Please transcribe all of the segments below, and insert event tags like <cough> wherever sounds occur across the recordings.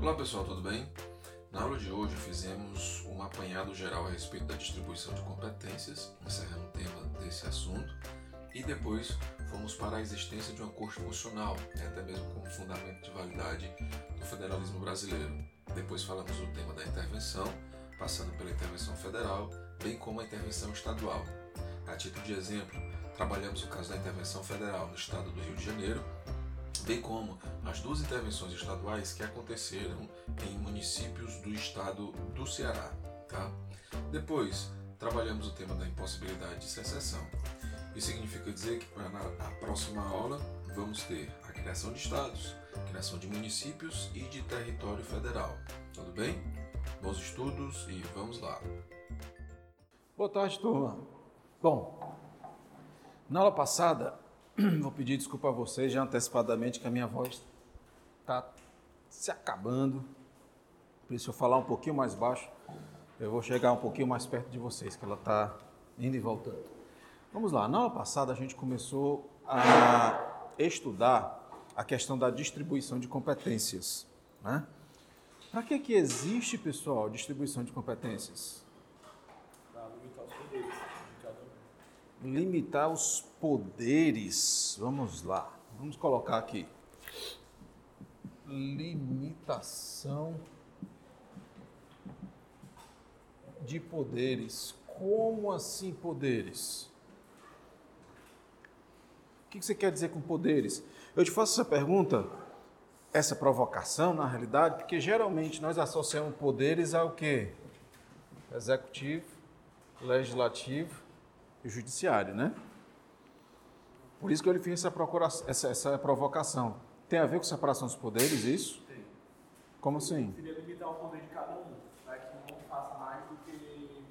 Olá pessoal, tudo bem? Na aula de hoje fizemos um apanhado geral a respeito da distribuição de competências, encerrando o tema desse assunto, e depois fomos para a existência de uma corte funcional, né, até mesmo como fundamento de validade do federalismo brasileiro. Depois falamos do tema da intervenção, passando pela intervenção federal, bem como a intervenção estadual. A título de exemplo, trabalhamos o caso da intervenção federal no estado do Rio de Janeiro, bem como as duas intervenções estaduais que aconteceram em municípios do estado do Ceará. Tá? Depois, trabalhamos o tema da impossibilidade de secessão. Isso significa dizer que para a próxima aula vamos ter a criação de estados, criação de municípios e de território federal. Tudo bem? Bons estudos e vamos lá. Boa tarde, turma. Bom, na aula passada, <clears throat> vou pedir desculpa a vocês já antecipadamente que a minha voz está se acabando. Por isso, eu falar um pouquinho mais baixo, eu vou chegar um pouquinho mais perto de vocês, que ela está indo e voltando. Vamos lá, na aula passada a gente começou a estudar a questão da distribuição de competências. Né? Para que, que existe, pessoal, distribuição de competências? limitar os poderes. Vamos lá, vamos colocar aqui. Limitação de poderes. Como assim poderes? O que você quer dizer com poderes? Eu te faço essa pergunta, essa provocação, na realidade, porque geralmente nós associamos poderes ao quê? Executivo, legislativo e judiciário, né? Por isso que ele fez essa, procura, essa, essa provocação. Tem a ver com separação dos poderes, isso? Tem. Como assim? Seria limitar o poder de cada um, para que um não faça mais do que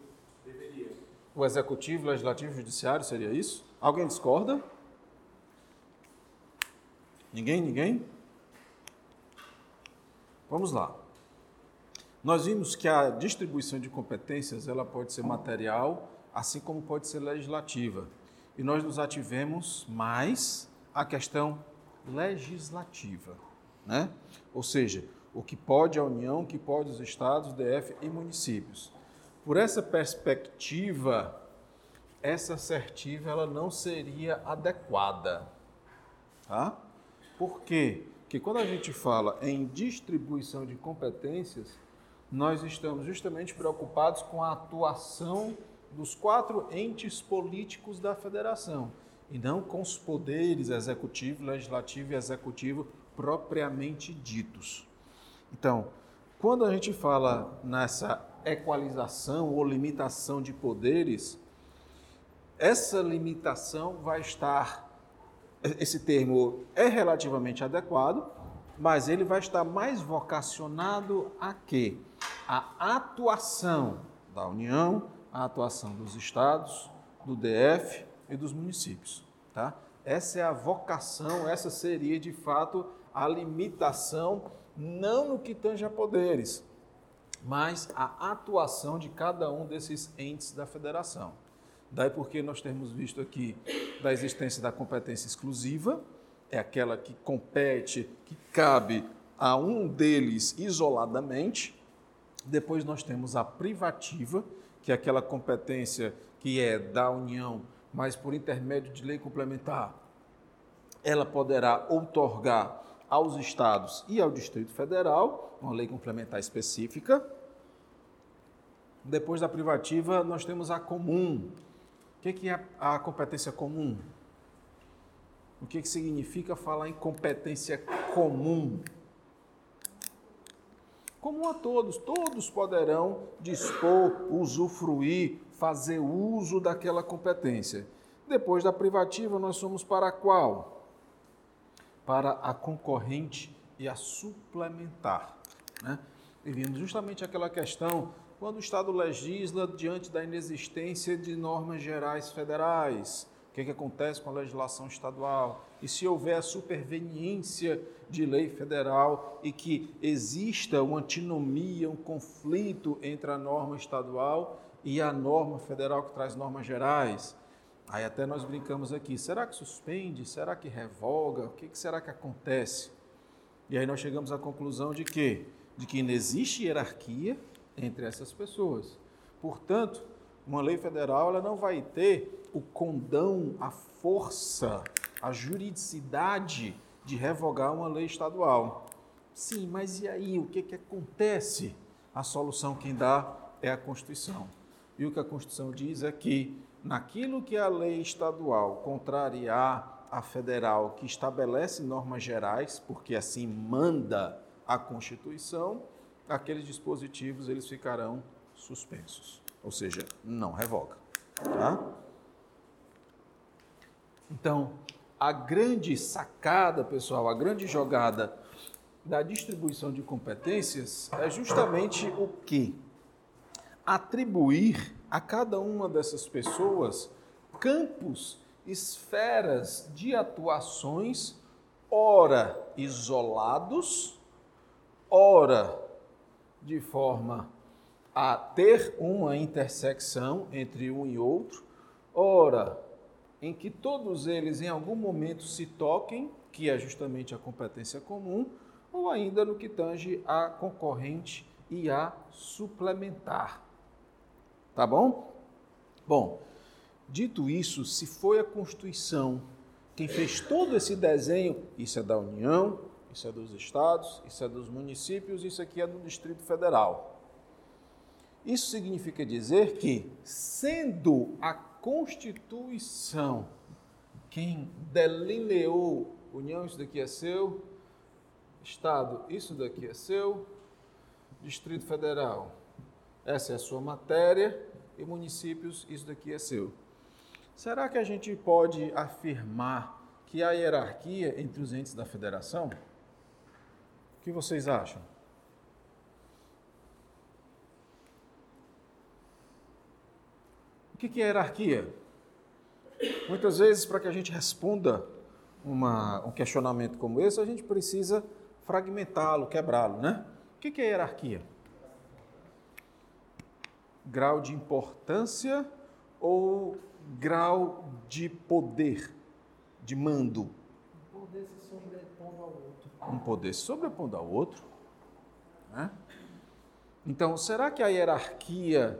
deveria. O executivo, legislativo judiciário seria isso? Alguém discorda? Ninguém? Ninguém? Vamos lá. Nós vimos que a distribuição de competências ela pode ser material assim como pode ser legislativa. E nós nos ativemos mais à questão legislativa, né? Ou seja, o que pode a União, o que pode os estados, DF e municípios. Por essa perspectiva, essa assertiva ela não seria adequada, tá? Por quê? Porque quando a gente fala em distribuição de competências, nós estamos justamente preocupados com a atuação dos quatro entes políticos da federação, e não com os poderes executivo, legislativo e executivo propriamente ditos. Então, quando a gente fala nessa equalização ou limitação de poderes, essa limitação vai estar, esse termo é relativamente adequado, mas ele vai estar mais vocacionado a quê? A atuação da União, a atuação dos estados, do DF e dos municípios. Tá? Essa é a vocação, essa seria de fato a limitação, não no que tange a poderes, mas a atuação de cada um desses entes da federação. Daí porque nós temos visto aqui da existência da competência exclusiva, é aquela que compete, que cabe a um deles isoladamente. Depois nós temos a privativa, que é aquela competência que é da União, mas por intermédio de lei complementar, ela poderá outorgar aos estados e ao Distrito Federal, uma lei complementar específica. Depois da privativa, nós temos a comum. O que é a competência comum? O que significa falar em competência comum? Comum a todos. Todos poderão dispor, usufruir, fazer uso daquela competência. Depois da privativa, nós somos para qual? Para a concorrente e a suplementar. Né? E vimos justamente aquela questão quando o Estado legisla diante da inexistência de normas gerais federais que, que acontece com a legislação estadual, e se houver a superveniência de lei federal e que exista uma antinomia, um conflito entre a norma estadual e a norma federal que traz normas gerais. Aí até nós brincamos aqui, será que suspende? Será que revoga? O que, que será que acontece? E aí nós chegamos à conclusão de que de que não existe hierarquia entre essas pessoas. Portanto, uma lei federal ela não vai ter o condão, a força, a juridicidade de revogar uma lei estadual. Sim, mas e aí? O que, que acontece? A solução quem dá é a Constituição. E o que a Constituição diz é que, naquilo que a lei estadual contrariar a federal, que estabelece normas gerais, porque assim manda a Constituição, aqueles dispositivos eles ficarão suspensos, ou seja, não revoga. Tá? Então, a grande sacada, pessoal, a grande jogada da distribuição de competências é justamente o que? Atribuir a cada uma dessas pessoas campos, esferas de atuações, ora isolados, ora de forma a ter uma intersecção entre um e outro, ora em que todos eles em algum momento se toquem, que é justamente a competência comum, ou ainda no que tange a concorrente e a suplementar. Tá bom? Bom, dito isso, se foi a Constituição quem fez todo esse desenho, isso é da União, isso é dos estados, isso é dos municípios, isso aqui é do Distrito Federal. Isso significa dizer que, sendo a Constituição quem delineou União, isso daqui é seu, Estado, isso daqui é seu, Distrito Federal, essa é a sua matéria, e municípios, isso daqui é seu. Será que a gente pode afirmar que há hierarquia entre os entes da federação? O que vocês acham? O que é hierarquia? Muitas vezes, para que a gente responda uma, um questionamento como esse, a gente precisa fragmentá-lo, quebrá-lo, né? O que é hierarquia? Grau de importância ou grau de poder, de mando? Um poder se sobrepondo ao outro. Um poder se sobrepondo ao outro. Né? Então, será que a hierarquia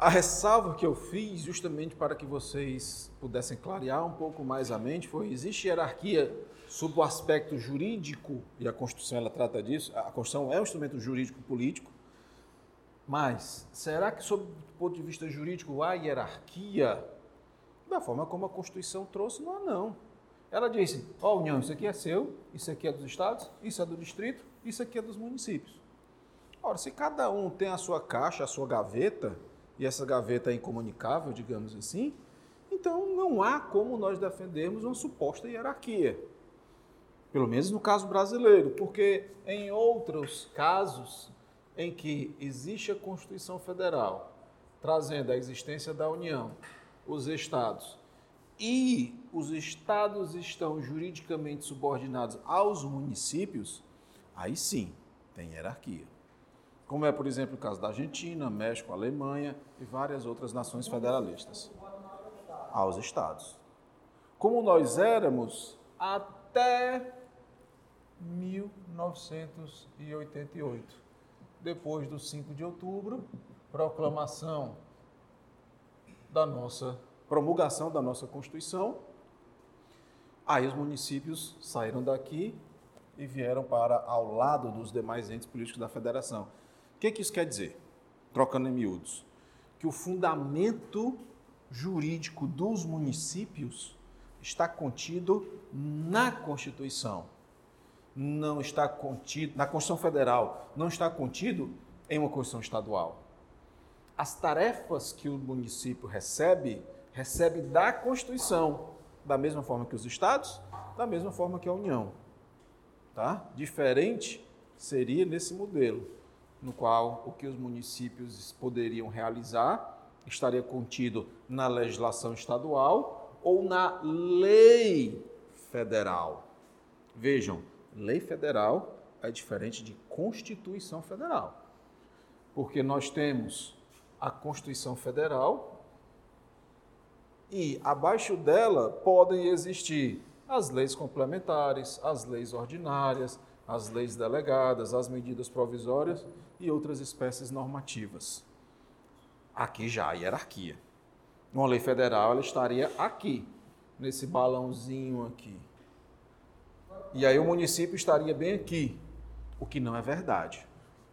A ressalva que eu fiz, justamente para que vocês pudessem clarear um pouco mais a mente, foi: existe hierarquia sob o aspecto jurídico, e a Constituição ela trata disso, a Constituição é um instrumento jurídico-político, mas será que, sob o ponto de vista jurídico, há hierarquia? Da forma como a Constituição trouxe, não há, não. Ela disse: Ó, oh, União, isso aqui é seu, isso aqui é dos estados, isso é do distrito, isso aqui é dos municípios. Ora, se cada um tem a sua caixa, a sua gaveta, e essa gaveta é incomunicável, digamos assim, então não há como nós defendermos uma suposta hierarquia. Pelo menos no caso brasileiro, porque em outros casos em que existe a Constituição Federal trazendo a existência da União, os estados e os estados estão juridicamente subordinados aos municípios, aí sim tem hierarquia. Como é, por exemplo, o caso da Argentina, México, Alemanha e várias outras nações federalistas. Aos estados. Como nós éramos até 1988. Depois do 5 de outubro, proclamação da nossa promulgação da nossa Constituição, aí os municípios saíram daqui e vieram para ao lado dos demais entes políticos da federação. O que, que isso quer dizer? Trocando em miúdos. Que o fundamento jurídico dos municípios está contido na Constituição. Não está contido na Constituição Federal, não está contido em uma Constituição estadual. As tarefas que o município recebe recebe da Constituição, da mesma forma que os estados, da mesma forma que a União. Tá? Diferente seria nesse modelo, no qual o que os municípios poderiam realizar estaria contido na legislação estadual ou na lei federal. Vejam, lei federal é diferente de Constituição Federal. Porque nós temos a Constituição Federal e abaixo dela podem existir as leis complementares, as leis ordinárias, as leis delegadas, as medidas provisórias e outras espécies normativas. Aqui já a hierarquia. Uma lei federal ela estaria aqui, nesse balãozinho aqui. E aí o município estaria bem aqui, o que não é verdade.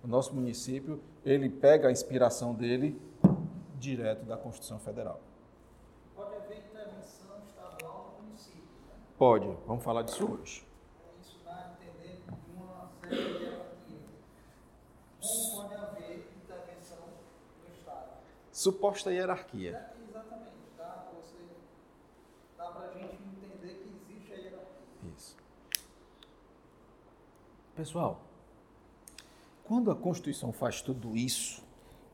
O nosso município, ele pega a inspiração dele direto da Constituição Federal. Pode haver intervenção estadual no município, né? Pode, vamos falar disso hoje. Isso dá a entender pode haver intervenção no Estado? Suposta hierarquia. É, exatamente, dá para você, dá para a gente entender que existe a hierarquia. Isso. Pessoal, quando a Constituição faz tudo isso,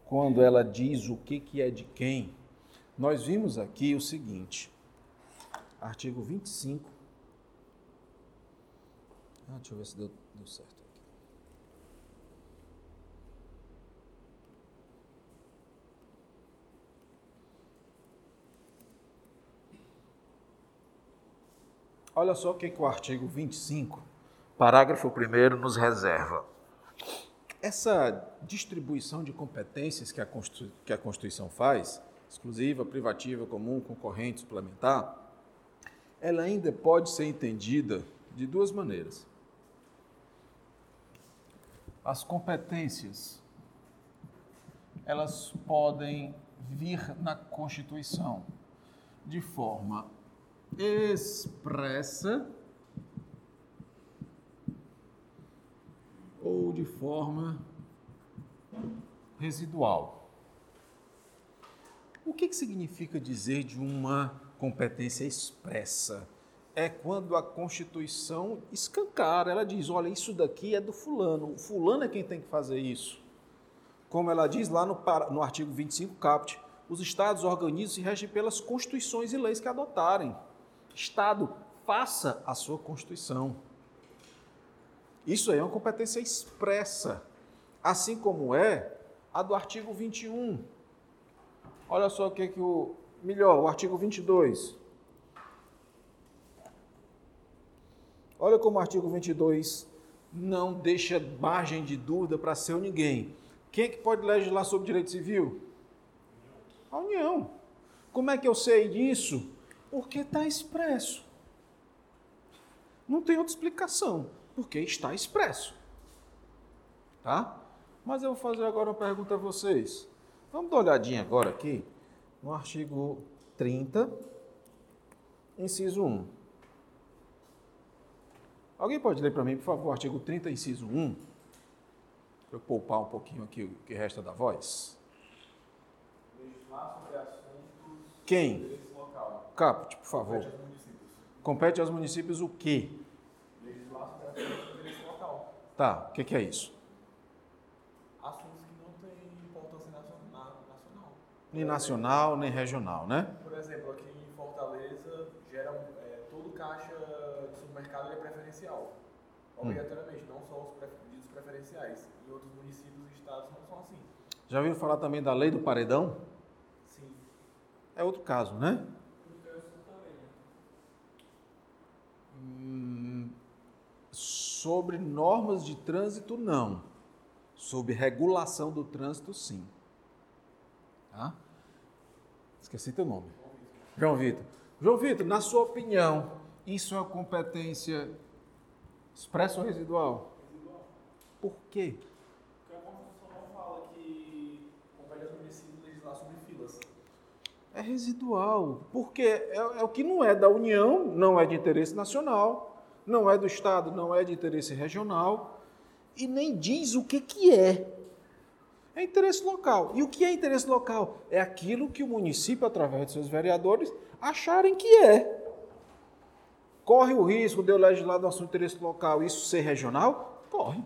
quando ela diz o que, que é de quem, nós vimos aqui o seguinte, artigo 25. Ah, deixa eu ver se deu, deu certo aqui. Olha só o que, que o artigo 25, parágrafo 1 nos reserva. Essa distribuição de competências que a, que a Constituição faz, exclusiva, privativa, comum, concorrente, suplementar, ela ainda pode ser entendida de duas maneiras. As competências, elas podem vir na Constituição de forma expressa ou de forma residual. O que, que significa dizer de uma competência expressa? É quando a Constituição escancara, ela diz: olha, isso daqui é do fulano, o fulano é quem tem que fazer isso. Como ela diz lá no, no artigo 25, caput, os estados organizam e regem pelas constituições e leis que adotarem. Estado, faça a sua Constituição. Isso aí é uma competência expressa, assim como é a do artigo 21. Olha só o que, que o. Melhor, o artigo 22. Olha como o artigo 22 não deixa margem de dúvida para ser ninguém. Quem é que pode legislar sobre direito civil? A União. Como é que eu sei disso? Porque está expresso. Não tem outra explicação, porque está expresso. Tá? Mas eu vou fazer agora uma pergunta a vocês. Vamos dar uma olhadinha agora aqui no artigo 30, inciso 1. Alguém pode ler para mim, por favor, o artigo 30, inciso 1? Para eu poupar um pouquinho aqui o que resta da voz. Quem? Caput, por favor. Compete aos municípios. Compete aos municípios o quê? Legislar sobre interesse local. Tá, o que, que é isso? Assuntos que não têm importância nacional. Nem nacional, nem regional, né? Por exemplo, aqui em Fortaleza, gera, é, todo caixa de supermercado é preferencial. Obrigatoriamente, não só os ditos preferenciais. Em outros municípios e estados não são assim. Já ouviram falar também da lei do paredão? Sim. É outro caso, né? Sobre normas de trânsito, não. Sobre regulação do trânsito, sim. Tá? Esqueci teu nome. João Vitor. João Vitor, na sua opinião, isso é competência expressa ou residual? Por quê? Porque a Constituição não fala que compete aos municípios legislar sobre filas. É residual, porque é, é o que não é da União, não é de interesse nacional, não é do Estado, não é de interesse regional, e nem diz o que, que é. É interesse local. E o que é interesse local? É aquilo que o município, através de seus vereadores, acharem que é. Corre o risco de eu legislar do assunto de interesse local isso ser regional? Corre.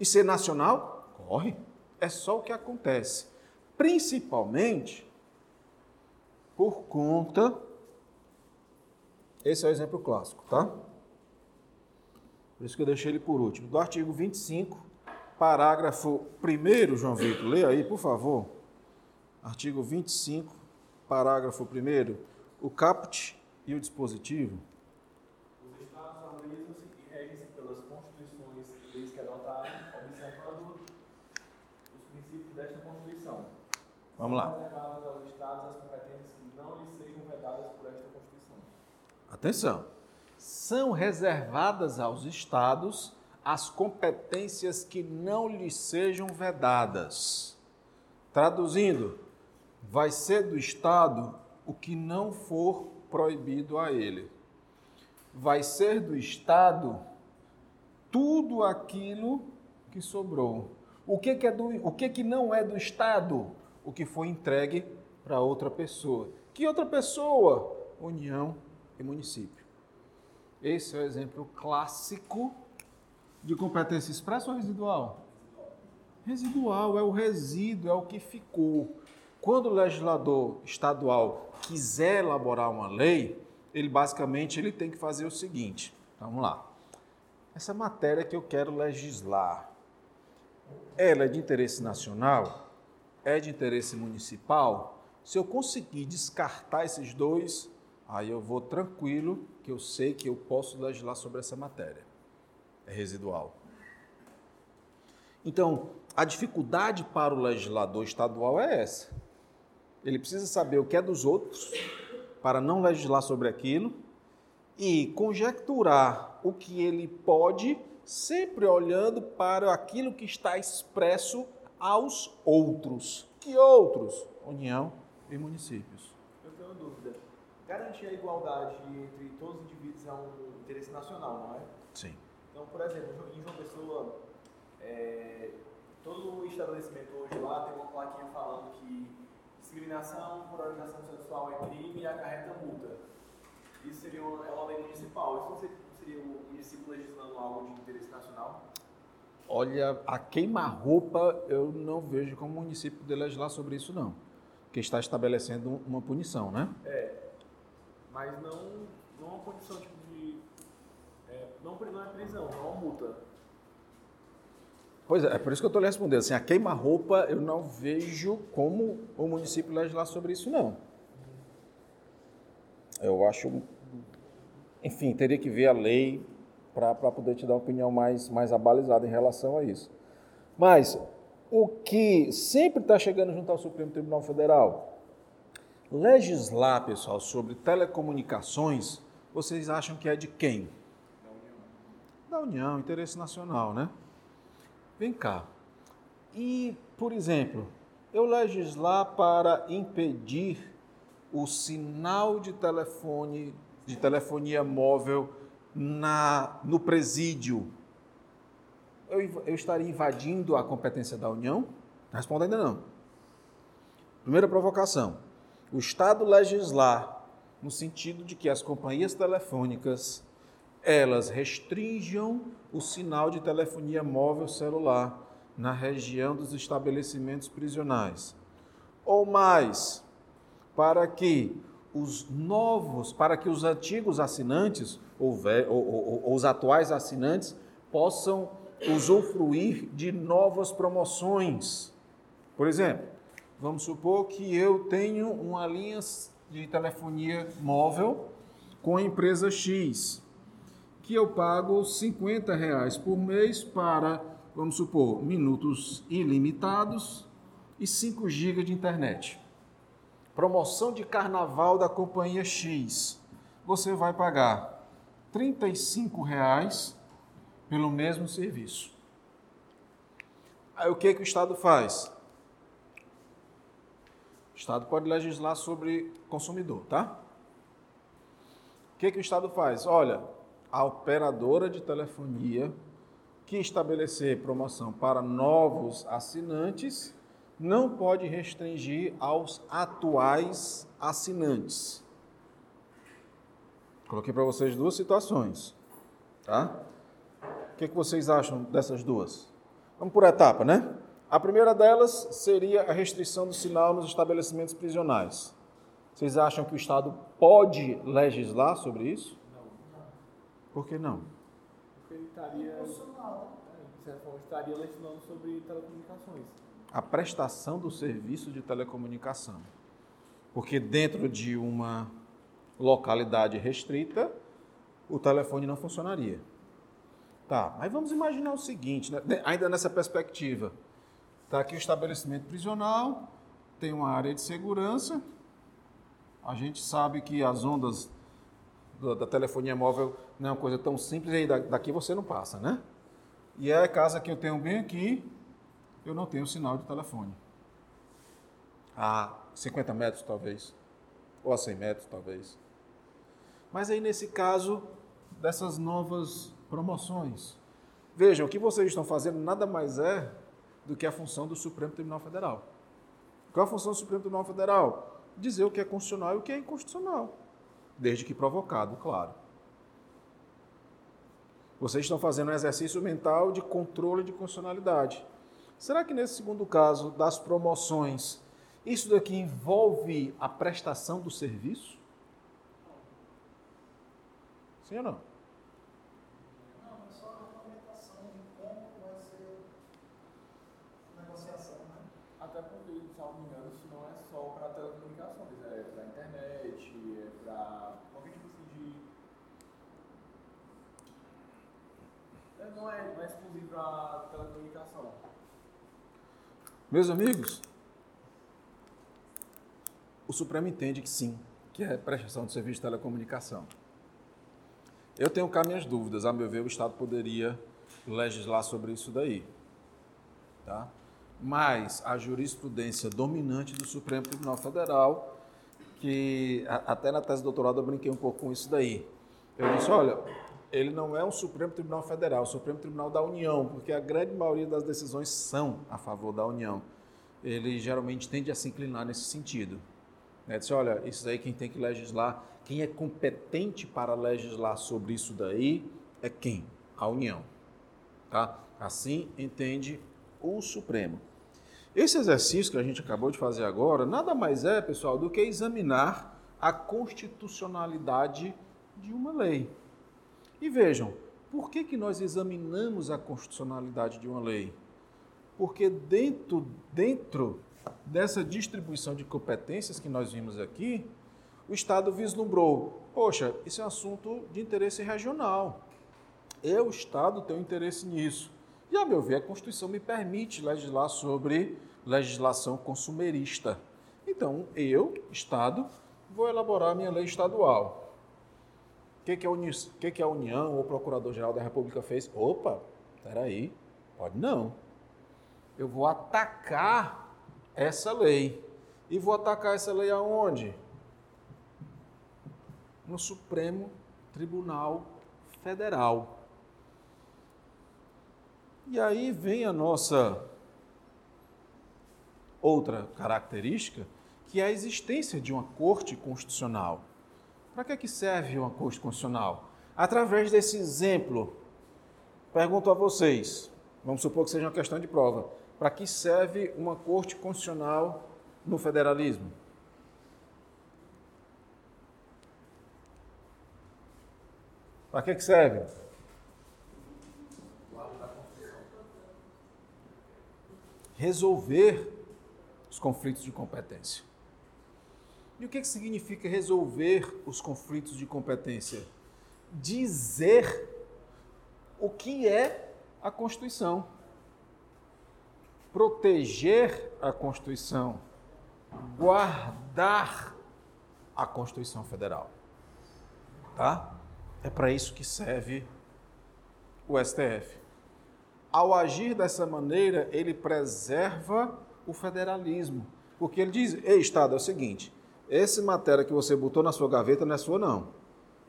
E ser nacional? Corre. É só o que acontece. Principalmente por conta. Esse é o exemplo clássico, tá? Por isso que eu deixei ele por último. Do artigo 25, parágrafo 1, João Vitor, leia aí, por favor. Artigo 25, parágrafo 1, o caput e o dispositivo. Os Estados organizam-se e regem-se pelas constituições e leis que adotarem, observando os princípios desta Constituição. Vamos lá. São aos Estados as competências não lhes sejam vedadas por esta Constituição. Atenção. São reservadas aos estados as competências que não lhes sejam vedadas. Traduzindo, vai ser do estado o que não for proibido a ele. Vai ser do estado tudo aquilo que sobrou. O que, que é do, o que, que não é do estado? O que foi entregue para outra pessoa. Que outra pessoa? União e município. Esse é o exemplo clássico de competência expressa ou residual? Residual, é o resíduo, é o que ficou. Quando o legislador estadual quiser elaborar uma lei, ele basicamente ele tem que fazer o seguinte. Vamos lá. Essa matéria que eu quero legislar, ela é de interesse nacional? É de interesse municipal? Se eu conseguir descartar esses dois, aí eu vou tranquilo, que eu sei que eu posso legislar sobre essa matéria. É residual. Então, a dificuldade para o legislador estadual é essa. Ele precisa saber o que é dos outros para não legislar sobre aquilo e conjecturar o que ele pode, sempre olhando para aquilo que está expresso aos outros. Que outros? União e municípios. Eu tenho uma dúvida. Garantir a igualdade entre todos os indivíduos é um interesse nacional, não é? Sim. Então, por exemplo, em João Pessoa, é, todo estabelecimento hoje lá tem uma plaquinha falando que discriminação por orientação sexual é crime e acarreta multa. Isso seria uma, é uma lei municipal. Isso não seria, não seria o município legislando algo de interesse nacional? Olha, a queima-roupa eu não vejo como o município de legislar sobre isso, não. Porque está estabelecendo uma punição, né? É. Mas não, não uma punição tipo de. É, não, não é prisão, não é uma multa. Pois é, é por isso que eu estou lhe respondendo. Assim, a queima-roupa eu não vejo como o município legislar sobre isso, não. Eu acho. Enfim, teria que ver a lei para poder te dar uma opinião mais, mais abalizada em relação a isso. Mas o que sempre está chegando junto ao Supremo Tribunal Federal, legislar, pessoal, sobre telecomunicações, vocês acham que é de quem? Da União, interesse nacional, né? Vem cá. E, por exemplo, eu legislar para impedir o sinal de telefone, de telefonia móvel na, no presídio, eu, eu estaria invadindo a competência da União? Responda ainda não. Primeira provocação. O Estado legislar no sentido de que as companhias telefônicas elas restringam o sinal de telefonia móvel celular na região dos estabelecimentos prisionais. Ou mais, para que os novos, para que os antigos assinantes ou, ou, ou, ou os atuais assinantes possam usufruir de novas promoções. Por exemplo, vamos supor que eu tenho uma linha de telefonia móvel com a empresa X que eu pago 50 reais por mês para, vamos supor, minutos ilimitados e 5 GB de internet. Promoção de carnaval da companhia X. Você vai pagar 35 reais pelo mesmo serviço. Aí o que, que o Estado faz? O Estado pode legislar sobre consumidor, tá? O que, que o Estado faz? Olha, a operadora de telefonia que estabelecer promoção para novos assinantes não pode restringir aos atuais assinantes. Coloquei para vocês duas situações, tá? O que, que vocês acham dessas duas? Vamos por etapa, né? A primeira delas seria a restrição do sinal nos estabelecimentos prisionais. Vocês acham que o Estado pode legislar sobre isso? Não. Por que não? Porque ele estaria, é, de certa forma, estaria legislando sobre telecomunicações. A prestação do serviço de telecomunicação. Porque dentro de uma localidade restrita, o telefone não funcionaria. Tá, mas vamos imaginar o seguinte, né? ainda nessa perspectiva. Está aqui o estabelecimento prisional, tem uma área de segurança. A gente sabe que as ondas da telefonia móvel não é uma coisa tão simples, e aí daqui você não passa, né? E é a casa que eu tenho bem aqui, eu não tenho sinal de telefone. A 50 metros, talvez. Ou a 100 metros, talvez. Mas aí, nesse caso, dessas novas promoções. Vejam, o que vocês estão fazendo nada mais é do que a função do Supremo Tribunal Federal. Qual é a função do Supremo Tribunal Federal? Dizer o que é constitucional e o que é inconstitucional, desde que provocado, claro. Vocês estão fazendo um exercício mental de controle de constitucionalidade. Será que nesse segundo caso das promoções, isso daqui envolve a prestação do serviço? Sim ou não é, não é exclusivo para telecomunicação. Meus amigos, o Supremo entende que sim, que é prestação de serviço de telecomunicação. Eu tenho cá minhas dúvidas. A meu ver, o Estado poderia legislar sobre isso daí. Tá? Mas a jurisprudência dominante do Supremo Tribunal Federal, que até na tese de doutorado eu brinquei um pouco com isso daí. Eu disse, olha, ele não é um Supremo Tribunal Federal, é o Supremo Tribunal da União, porque a grande maioria das decisões são a favor da União. Ele geralmente tende a se inclinar nesse sentido. Né? Diz, olha, isso aí quem tem que legislar, quem é competente para legislar sobre isso daí é quem? A União. Tá? Assim entende o Supremo. Esse exercício que a gente acabou de fazer agora, nada mais é, pessoal, do que examinar a constitucionalidade de uma lei. E vejam, por que, que nós examinamos a constitucionalidade de uma lei? Porque dentro, dentro dessa distribuição de competências que nós vimos aqui, o Estado vislumbrou, poxa, isso é um assunto de interesse regional. Eu, Estado, tenho interesse nisso. E, a meu ver, a Constituição me permite legislar sobre legislação consumerista. Então, eu, Estado, vou elaborar minha lei estadual que, que, a, Uni, que, que a União ou o Procurador-Geral da República fez? Opa, peraí, pode não. Eu vou atacar essa lei. E vou atacar essa lei aonde? No Supremo Tribunal Federal. E aí vem a nossa outra característica, que é a existência de uma corte constitucional. Para que, é que serve uma Corte Constitucional? Através desse exemplo, pergunto a vocês, vamos supor que seja uma questão de prova, para que serve uma Corte Constitucional no federalismo? Para que, que serve? Resolver os conflitos de competência. E o que, que significa resolver os conflitos de competência? Dizer o que é a Constituição, proteger a Constituição, guardar a Constituição Federal. Tá? É para isso que serve o STF. Ao agir dessa maneira, ele preserva o federalismo, porque ele diz: "Ei, Estado, é o seguinte, essa matéria que você botou na sua gaveta não é sua, não.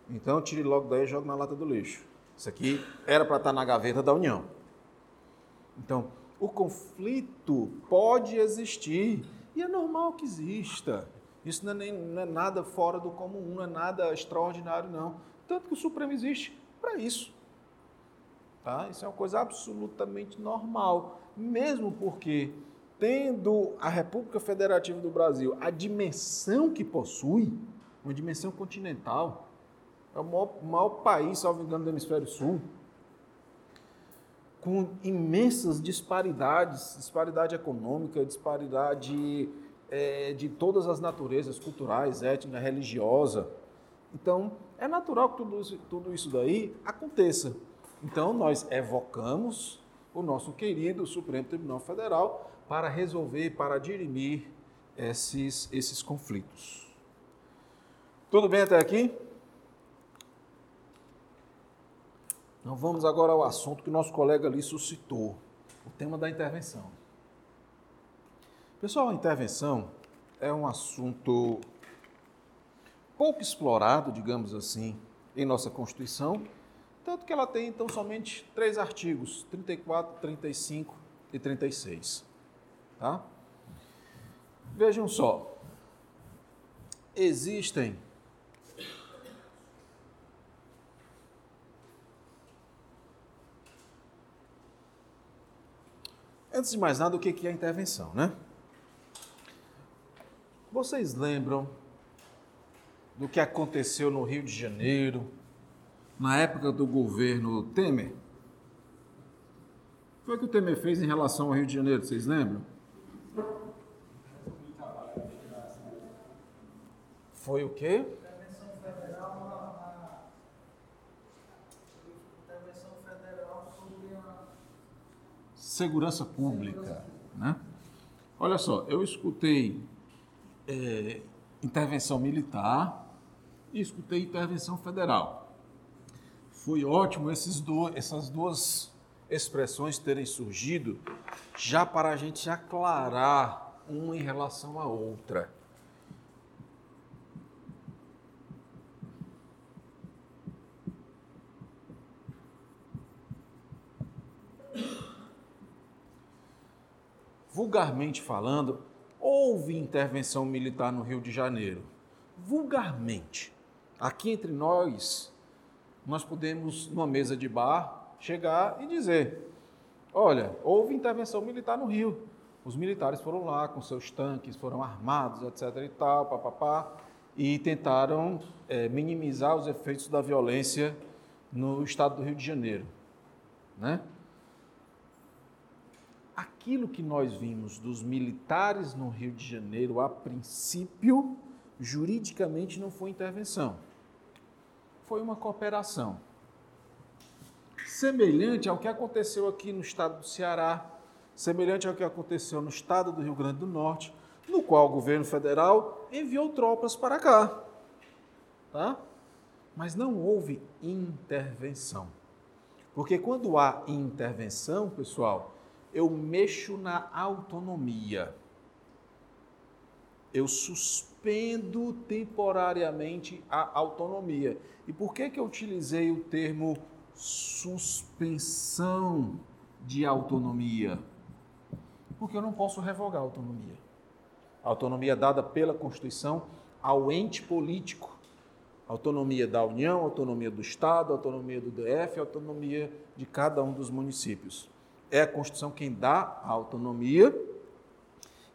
Então tire logo daí e jogue na lata do lixo. Isso aqui era para estar tá na gaveta da União. Então, o conflito pode existir e é normal que exista. Isso não é, nem, não é nada fora do comum, não é nada extraordinário, não. Tanto que o Supremo existe para isso. Tá? Isso é uma coisa absolutamente normal. Mesmo porque tendo a República Federativa do Brasil a dimensão que possui, uma dimensão continental, é o maior, maior país, salvo engano, do hemisfério sul, com imensas disparidades, disparidade econômica, disparidade é, de todas as naturezas, culturais, étnica, religiosa. Então, é natural que tudo isso, tudo isso daí aconteça. Então, nós evocamos o nosso querido Supremo Tribunal Federal para resolver, para dirimir esses, esses conflitos. Tudo bem até aqui? Então vamos agora ao assunto que nosso colega ali suscitou, o tema da intervenção. Pessoal, a intervenção é um assunto pouco explorado, digamos assim, em nossa Constituição, tanto que ela tem então somente três artigos, 34, 35 e 36. Tá? Vejam só, existem Antes de mais nada, o que é a intervenção, né? Vocês lembram do que aconteceu no Rio de Janeiro, na época do governo Temer? O foi que o Temer fez em relação ao Rio de Janeiro, vocês lembram? Foi o quê? Segurança pública, né? Olha só, eu escutei é, intervenção militar e escutei intervenção federal. Foi ótimo esses do, essas duas expressões terem surgido já para a gente aclarar uma em relação à outra. Vulgarmente falando, houve intervenção militar no Rio de Janeiro. Vulgarmente. Aqui entre nós, nós podemos, numa mesa de bar, chegar e dizer: olha, houve intervenção militar no Rio. Os militares foram lá com seus tanques, foram armados, etc. e tal, papapá, e tentaram é, minimizar os efeitos da violência no estado do Rio de Janeiro. Né? Aquilo que nós vimos dos militares no Rio de Janeiro, a princípio, juridicamente não foi intervenção. Foi uma cooperação. Semelhante ao que aconteceu aqui no estado do Ceará, semelhante ao que aconteceu no estado do Rio Grande do Norte, no qual o governo federal enviou tropas para cá. Tá? Mas não houve intervenção. Porque quando há intervenção, pessoal, eu mexo na autonomia. Eu suspendo temporariamente a autonomia. E por que, que eu utilizei o termo suspensão de autonomia? Porque eu não posso revogar a autonomia. A autonomia dada pela Constituição ao ente político. Autonomia da União, autonomia do Estado, autonomia do DF, autonomia de cada um dos municípios é a Constituição quem dá a autonomia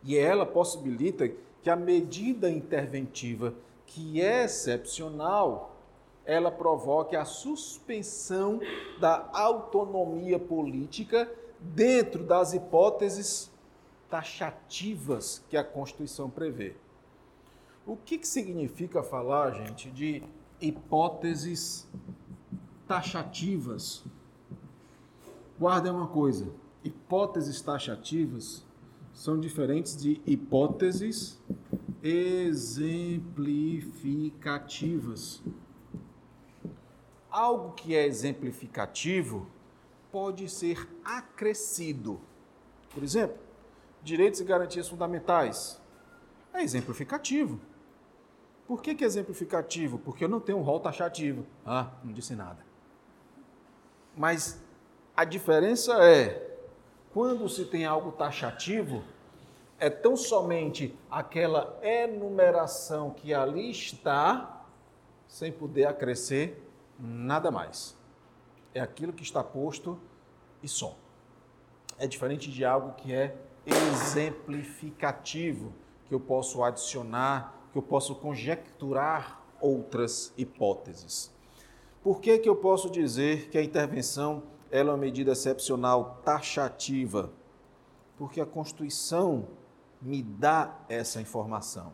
e ela possibilita que a medida interventiva, que é excepcional, ela provoque a suspensão da autonomia política dentro das hipóteses taxativas que a Constituição prevê. O que, que significa falar, gente, de hipóteses taxativas? Guardem uma coisa: hipóteses taxativas são diferentes de hipóteses exemplificativas. Algo que é exemplificativo pode ser acrescido. Por exemplo, direitos e garantias fundamentais. É exemplificativo. Por que, que é exemplificativo? Porque eu não tenho um rol taxativo. Ah, não disse nada. Mas a diferença é, quando se tem algo taxativo, é tão somente aquela enumeração que ali está, sem poder acrescer nada mais. É aquilo que está posto e só. É diferente de algo que é exemplificativo que eu posso adicionar, que eu posso conjecturar outras hipóteses. Por que, que eu posso dizer que a intervenção ela é uma medida excepcional taxativa? Porque a Constituição me dá essa informação.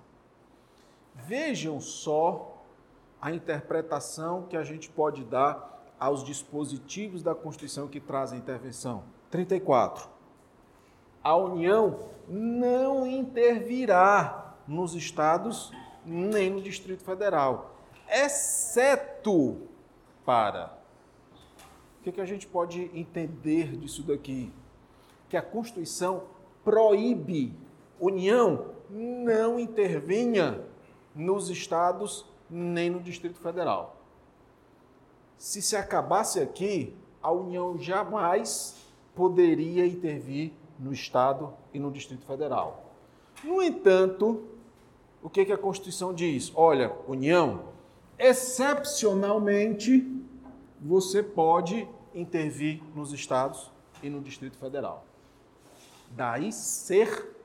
Vejam só a interpretação que a gente pode dar aos dispositivos da Constituição que trazem intervenção. 34. A União não intervirá nos estados nem no Distrito Federal, exceto para. Que, que a gente pode entender disso daqui? Que a Constituição proíbe União não intervinha nos estados nem no Distrito Federal. Se se acabasse aqui, a União jamais poderia intervir no Estado e no Distrito Federal. No entanto, o que, que a Constituição diz? Olha, União, excepcionalmente, você pode intervir nos estados e no Distrito Federal. Daí ser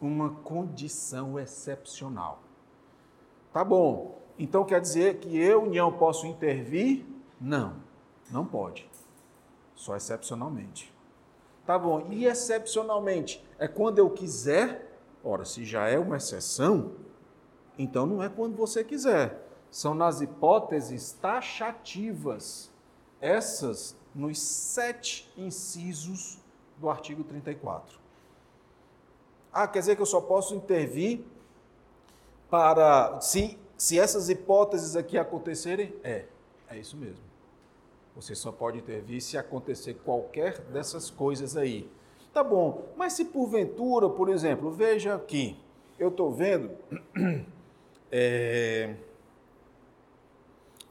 uma condição excepcional. Tá bom. Então quer dizer que eu, União, posso intervir? Não, não pode. Só excepcionalmente. Tá bom. E excepcionalmente é quando eu quiser? Ora, se já é uma exceção, então não é quando você quiser. São nas hipóteses taxativas. Essas nos sete incisos do artigo 34. Ah, quer dizer que eu só posso intervir para se, se essas hipóteses aqui acontecerem? É, é isso mesmo. Você só pode intervir se acontecer qualquer dessas coisas aí. Tá bom, mas se porventura, por exemplo, veja aqui, eu estou vendo <clears throat> é,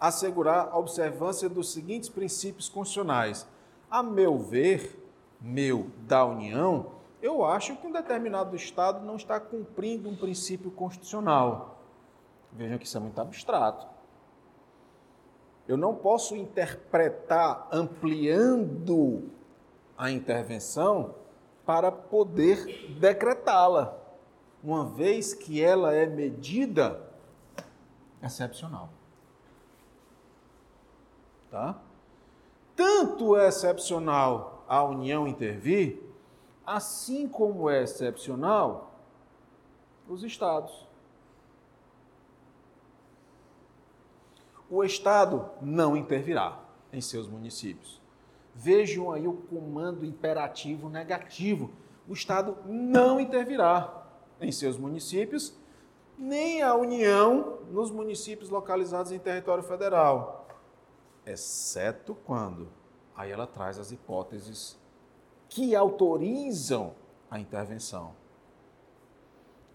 assegurar a observância dos seguintes princípios constitucionais. A meu ver, meu da União, eu acho que um determinado Estado não está cumprindo um princípio constitucional. Vejam que isso é muito abstrato. Eu não posso interpretar ampliando a intervenção para poder decretá-la, uma vez que ela é medida excepcional. Tá? Tanto é excepcional a União intervir, assim como é excepcional os estados. O Estado não intervirá em seus municípios. Vejam aí o comando imperativo negativo. O Estado não intervirá em seus municípios, nem a União nos municípios localizados em território federal, exceto quando. Aí ela traz as hipóteses que autorizam a intervenção.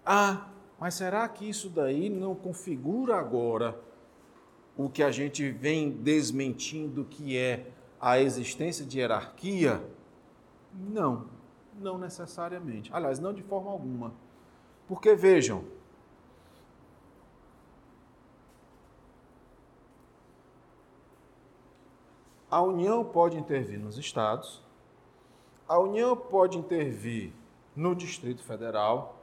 Ah, mas será que isso daí não configura agora o que a gente vem desmentindo que é a existência de hierarquia? Não, não necessariamente. Aliás, não de forma alguma. Porque vejam, a União pode intervir nos estados, a União pode intervir no Distrito Federal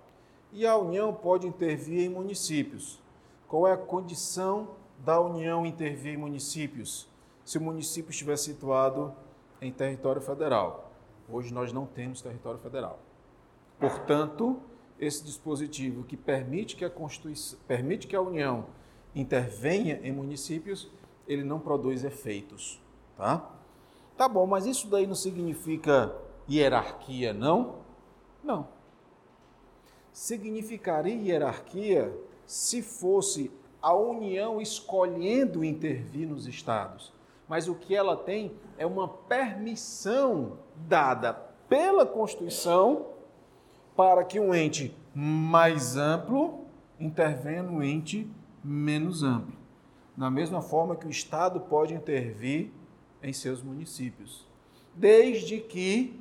e a União pode intervir em municípios. Qual é a condição da União intervir em municípios? Se o município estiver situado em território federal. Hoje nós não temos território federal. Portanto, esse dispositivo que permite que a Constituição, permite que a União intervenha em municípios, ele não produz efeitos, tá? Tá bom, mas isso daí não significa hierarquia, não? Não. Significaria hierarquia se fosse a União escolhendo intervir nos estados. Mas o que ela tem é uma permissão dada pela Constituição para que um ente mais amplo intervenha no ente menos amplo. Da mesma forma que o Estado pode intervir em seus municípios, desde que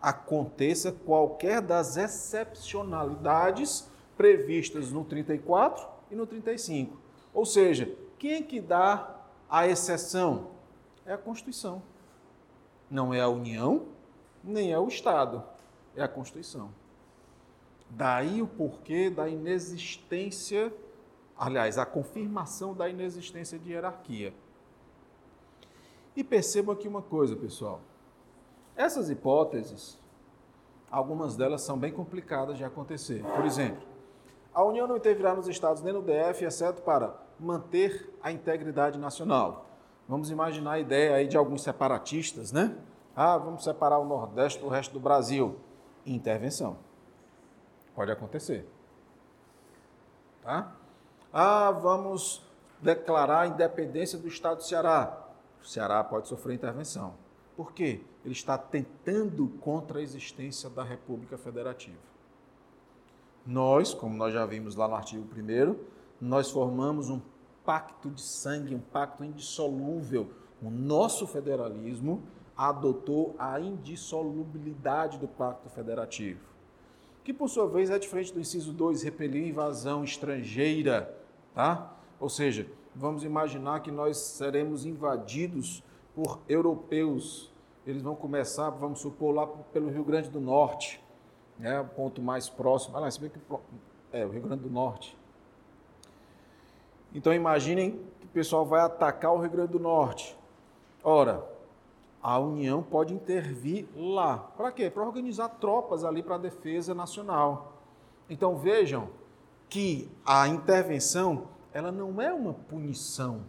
aconteça qualquer das excepcionalidades previstas no 34 e no 35. Ou seja, quem é que dá a exceção? É a Constituição. Não é a União, nem é o Estado. é a Constituição. Daí o porquê da inexistência, aliás, a confirmação da inexistência de hierarquia. E percebam aqui uma coisa, pessoal. Essas hipóteses, algumas delas são bem complicadas de acontecer. Por exemplo, a União não intervirá nos estados nem no DF, exceto para manter a integridade nacional. Vamos imaginar a ideia aí de alguns separatistas, né? Ah, vamos separar o Nordeste do resto do Brasil. Intervenção. Pode acontecer. Tá? Ah, vamos declarar a independência do Estado do Ceará. O Ceará pode sofrer intervenção. Por quê? Ele está tentando contra a existência da República Federativa. Nós, como nós já vimos lá no artigo 1, nós formamos um pacto de sangue, um pacto indissolúvel. O nosso federalismo adotou a indissolubilidade do pacto federativo que por sua vez é diferente do inciso 2, repelir invasão estrangeira, tá? Ou seja, vamos imaginar que nós seremos invadidos por europeus. Eles vão começar, vamos supor, lá pelo Rio Grande do Norte, né, o ponto mais próximo. Ah, se bem que é o Rio Grande do Norte. Então imaginem que o pessoal vai atacar o Rio Grande do Norte. Ora, a União pode intervir lá. Para quê? Para organizar tropas ali para a defesa nacional. Então vejam que a intervenção ela não é uma punição.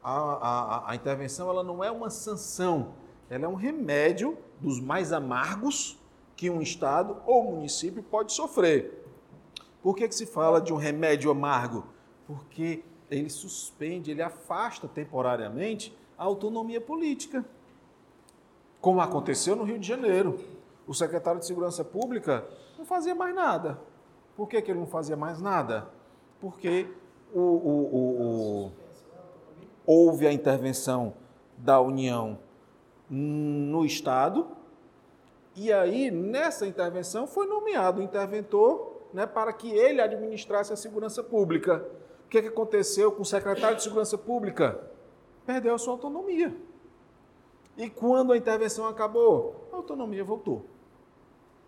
A, a, a intervenção ela não é uma sanção. Ela é um remédio dos mais amargos que um Estado ou município pode sofrer. Por que, que se fala de um remédio amargo? Porque ele suspende, ele afasta temporariamente a autonomia política. Como aconteceu no Rio de Janeiro. O secretário de Segurança Pública não fazia mais nada. Por que, que ele não fazia mais nada? Porque o, o, o, houve a intervenção da União no Estado, e aí, nessa intervenção, foi nomeado o interventor né, para que ele administrasse a segurança pública. O que, que aconteceu com o secretário de Segurança Pública? perdeu a sua autonomia. E quando a intervenção acabou, a autonomia voltou.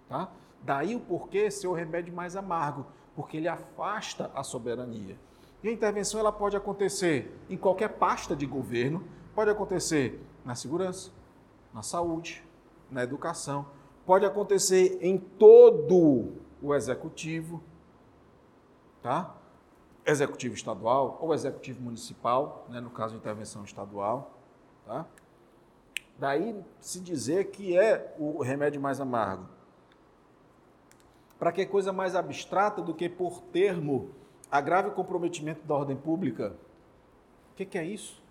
Tá? Daí o porquê ser o remédio mais amargo, porque ele afasta a soberania. E a intervenção ela pode acontecer em qualquer pasta de governo, pode acontecer na segurança, na saúde, na educação, pode acontecer em todo o executivo, tá? executivo estadual ou executivo municipal, né, no caso de intervenção estadual. Tá? Daí se dizer que é o remédio mais amargo. Para que coisa mais abstrata do que por termo a grave comprometimento da ordem pública? O que, que, é isso?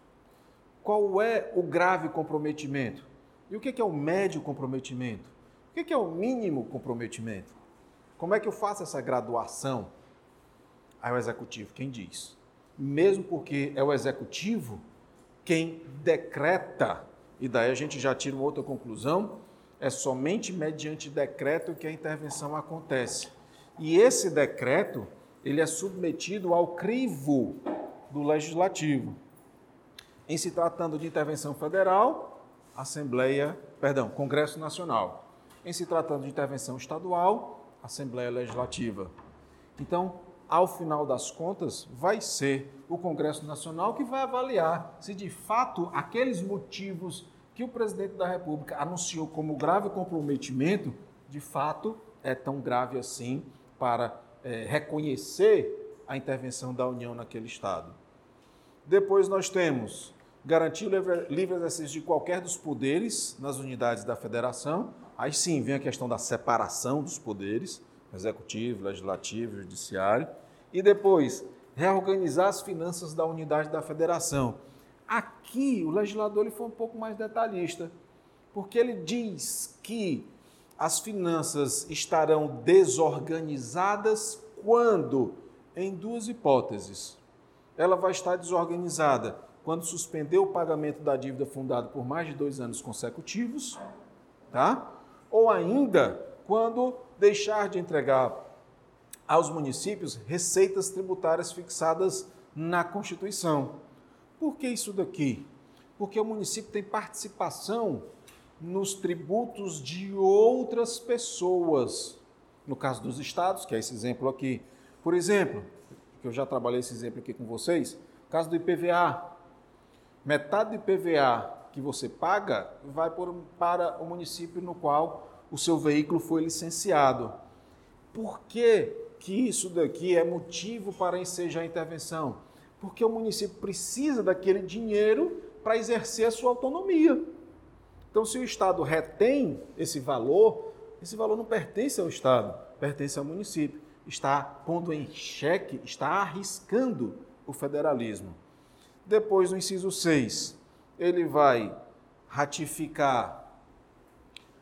Qual é o grave comprometimento? E o que, que é o médio comprometimento? O que, que é o mínimo comprometimento? Como é que eu faço essa graduação? Aí o executivo, quem diz? Mesmo porque é o executivo quem decreta, e daí a gente já tira uma outra conclusão, é somente mediante decreto que a intervenção acontece. E esse decreto, ele é submetido ao crivo do legislativo. Em se tratando de intervenção federal, Assembleia, perdão, Congresso Nacional. Em se tratando de intervenção estadual, Assembleia Legislativa. Então, ao final das contas, vai ser o Congresso Nacional que vai avaliar se de fato aqueles motivos que o presidente da República anunciou como grave comprometimento, de fato é tão grave assim para é, reconhecer a intervenção da União naquele Estado. Depois nós temos garantir o livre, livre exercício de qualquer dos poderes nas unidades da federação. Aí sim vem a questão da separação dos poderes, executivo, legislativo, judiciário e depois reorganizar as finanças da unidade da federação. Aqui o legislador ele foi um pouco mais detalhista, porque ele diz que as finanças estarão desorganizadas quando, em duas hipóteses, ela vai estar desorganizada quando suspender o pagamento da dívida fundada por mais de dois anos consecutivos, tá? Ou ainda quando deixar de entregar aos municípios receitas tributárias fixadas na Constituição. Por que isso daqui? Porque o município tem participação nos tributos de outras pessoas. No caso dos estados, que é esse exemplo aqui. Por exemplo, que eu já trabalhei esse exemplo aqui com vocês, caso do IPVA. Metade do IPVA que você paga vai por, para o município no qual o seu veículo foi licenciado. Por que, que isso daqui é motivo para ensejar a intervenção? Porque o município precisa daquele dinheiro para exercer a sua autonomia. Então, se o Estado retém esse valor, esse valor não pertence ao Estado, pertence ao município. Está pondo em xeque, está arriscando o federalismo. Depois, no inciso 6, ele vai ratificar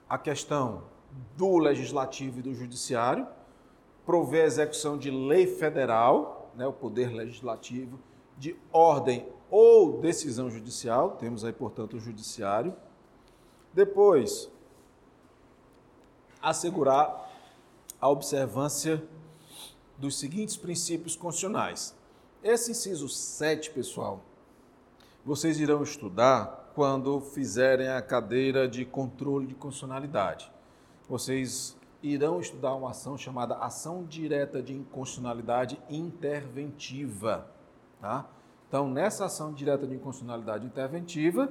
a questão do legislativo e do judiciário, prover a execução de lei federal, né, o poder legislativo, de ordem ou decisão judicial, temos aí, portanto, o judiciário. Depois, assegurar a observância dos seguintes princípios constitucionais. Esse inciso 7, pessoal, vocês irão estudar quando fizerem a cadeira de controle de constitucionalidade. Vocês irão estudar uma ação chamada ação direta de inconstitucionalidade interventiva, tá? Então, nessa ação direta de inconstitucionalidade interventiva,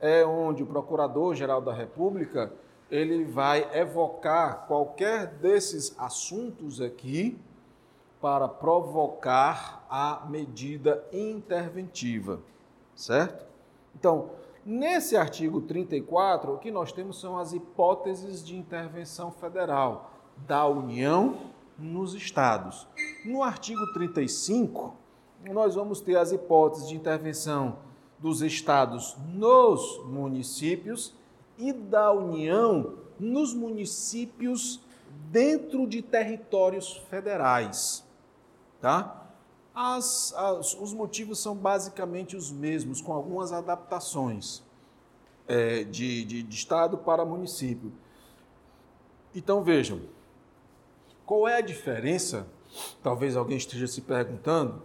é onde o Procurador-Geral da República ele vai evocar qualquer desses assuntos aqui para provocar a medida interventiva certo? Então, nesse artigo 34, o que nós temos são as hipóteses de intervenção federal da União nos estados. No artigo 35, nós vamos ter as hipóteses de intervenção dos estados nos municípios e da União nos municípios dentro de territórios federais, tá? As, as, os motivos são basicamente os mesmos, com algumas adaptações é, de, de, de estado para município. Então vejam, qual é a diferença? Talvez alguém esteja se perguntando.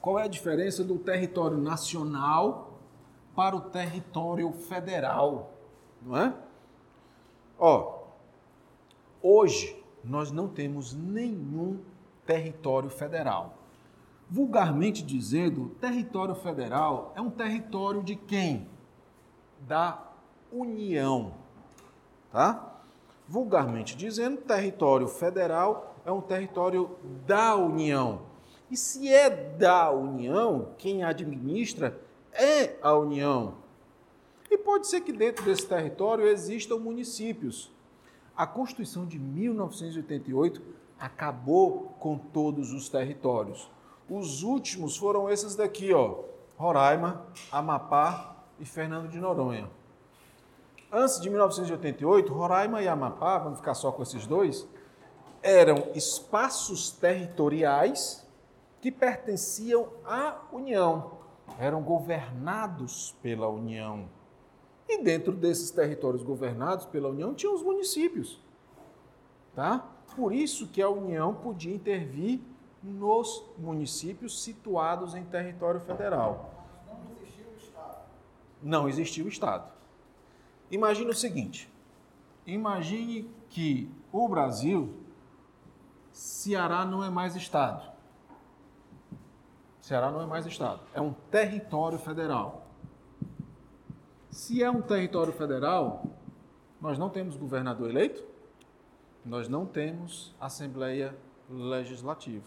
Qual é a diferença do território nacional para o território federal? Não é? Ó, hoje nós não temos nenhum território federal. Vulgarmente dizendo, território federal é um território de quem? Da União. Tá? Vulgarmente dizendo, território federal é um território da União. E se é da União, quem administra é a União. E pode ser que dentro desse território existam municípios. A Constituição de 1988 acabou com todos os territórios. Os últimos foram esses daqui, ó. Roraima, Amapá e Fernando de Noronha. Antes de 1988, Roraima e Amapá, vamos ficar só com esses dois, eram espaços territoriais que pertenciam à União, eram governados pela União. E dentro desses territórios governados pela União tinham os municípios. Tá? Por isso que a União podia intervir nos municípios situados em território federal. Não existiu o Estado. Não existiu o Estado. Imagine o seguinte: imagine que o Brasil, Ceará não é mais Estado. Ceará não é mais Estado, é um território federal. Se é um território federal, nós não temos governador eleito, nós não temos Assembleia Legislativa.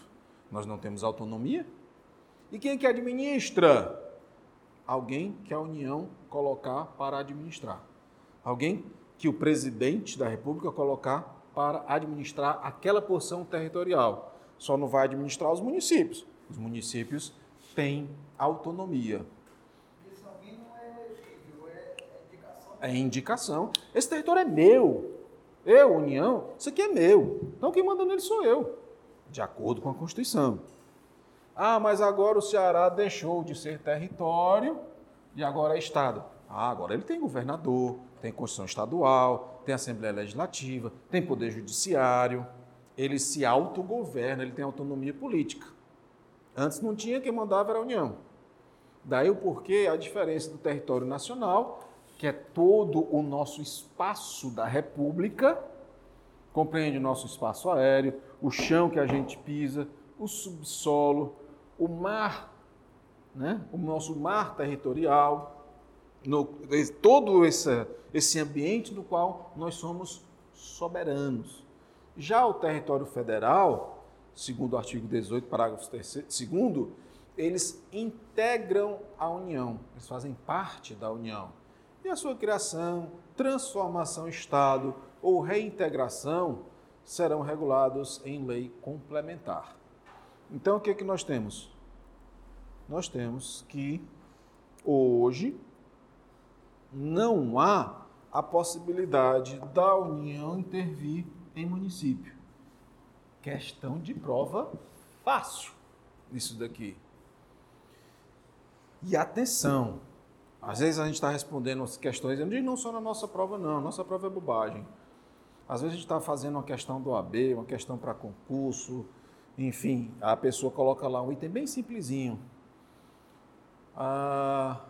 Nós não temos autonomia. E quem é que administra? Alguém que a União colocar para administrar. Alguém que o presidente da República colocar para administrar aquela porção territorial. Só não vai administrar os municípios. Os municípios têm autonomia. Isso alguém não é elegível, é indicação. É indicação. Esse território é meu. Eu, União, isso aqui é meu. Então quem manda nele sou eu de acordo com a Constituição. Ah, mas agora o Ceará deixou de ser território e agora é Estado. Ah, agora ele tem governador, tem Constituição Estadual, tem Assembleia Legislativa, tem Poder Judiciário, ele se autogoverna, ele tem autonomia política. Antes não tinha, quem mandava era a União. Daí o porquê a diferença do território nacional, que é todo o nosso espaço da República, compreende o nosso espaço aéreo, o chão que a gente pisa, o subsolo, o mar, né? o nosso mar territorial, no, todo esse, esse ambiente no qual nós somos soberanos. Já o território federal, segundo o artigo 18, parágrafo 3, segundo, eles integram a União, eles fazem parte da União. E a sua criação, transformação Estado ou reintegração serão regulados em lei complementar. Então, o que, é que nós temos? Nós temos que hoje não há a possibilidade da União intervir em município. Questão de prova fácil isso daqui. E atenção, às vezes a gente está respondendo as questões, eu não não só na nossa prova, não, nossa prova é bobagem. Às vezes a gente está fazendo uma questão do AB, uma questão para concurso, enfim, a pessoa coloca lá um item bem simplesinho. Ah,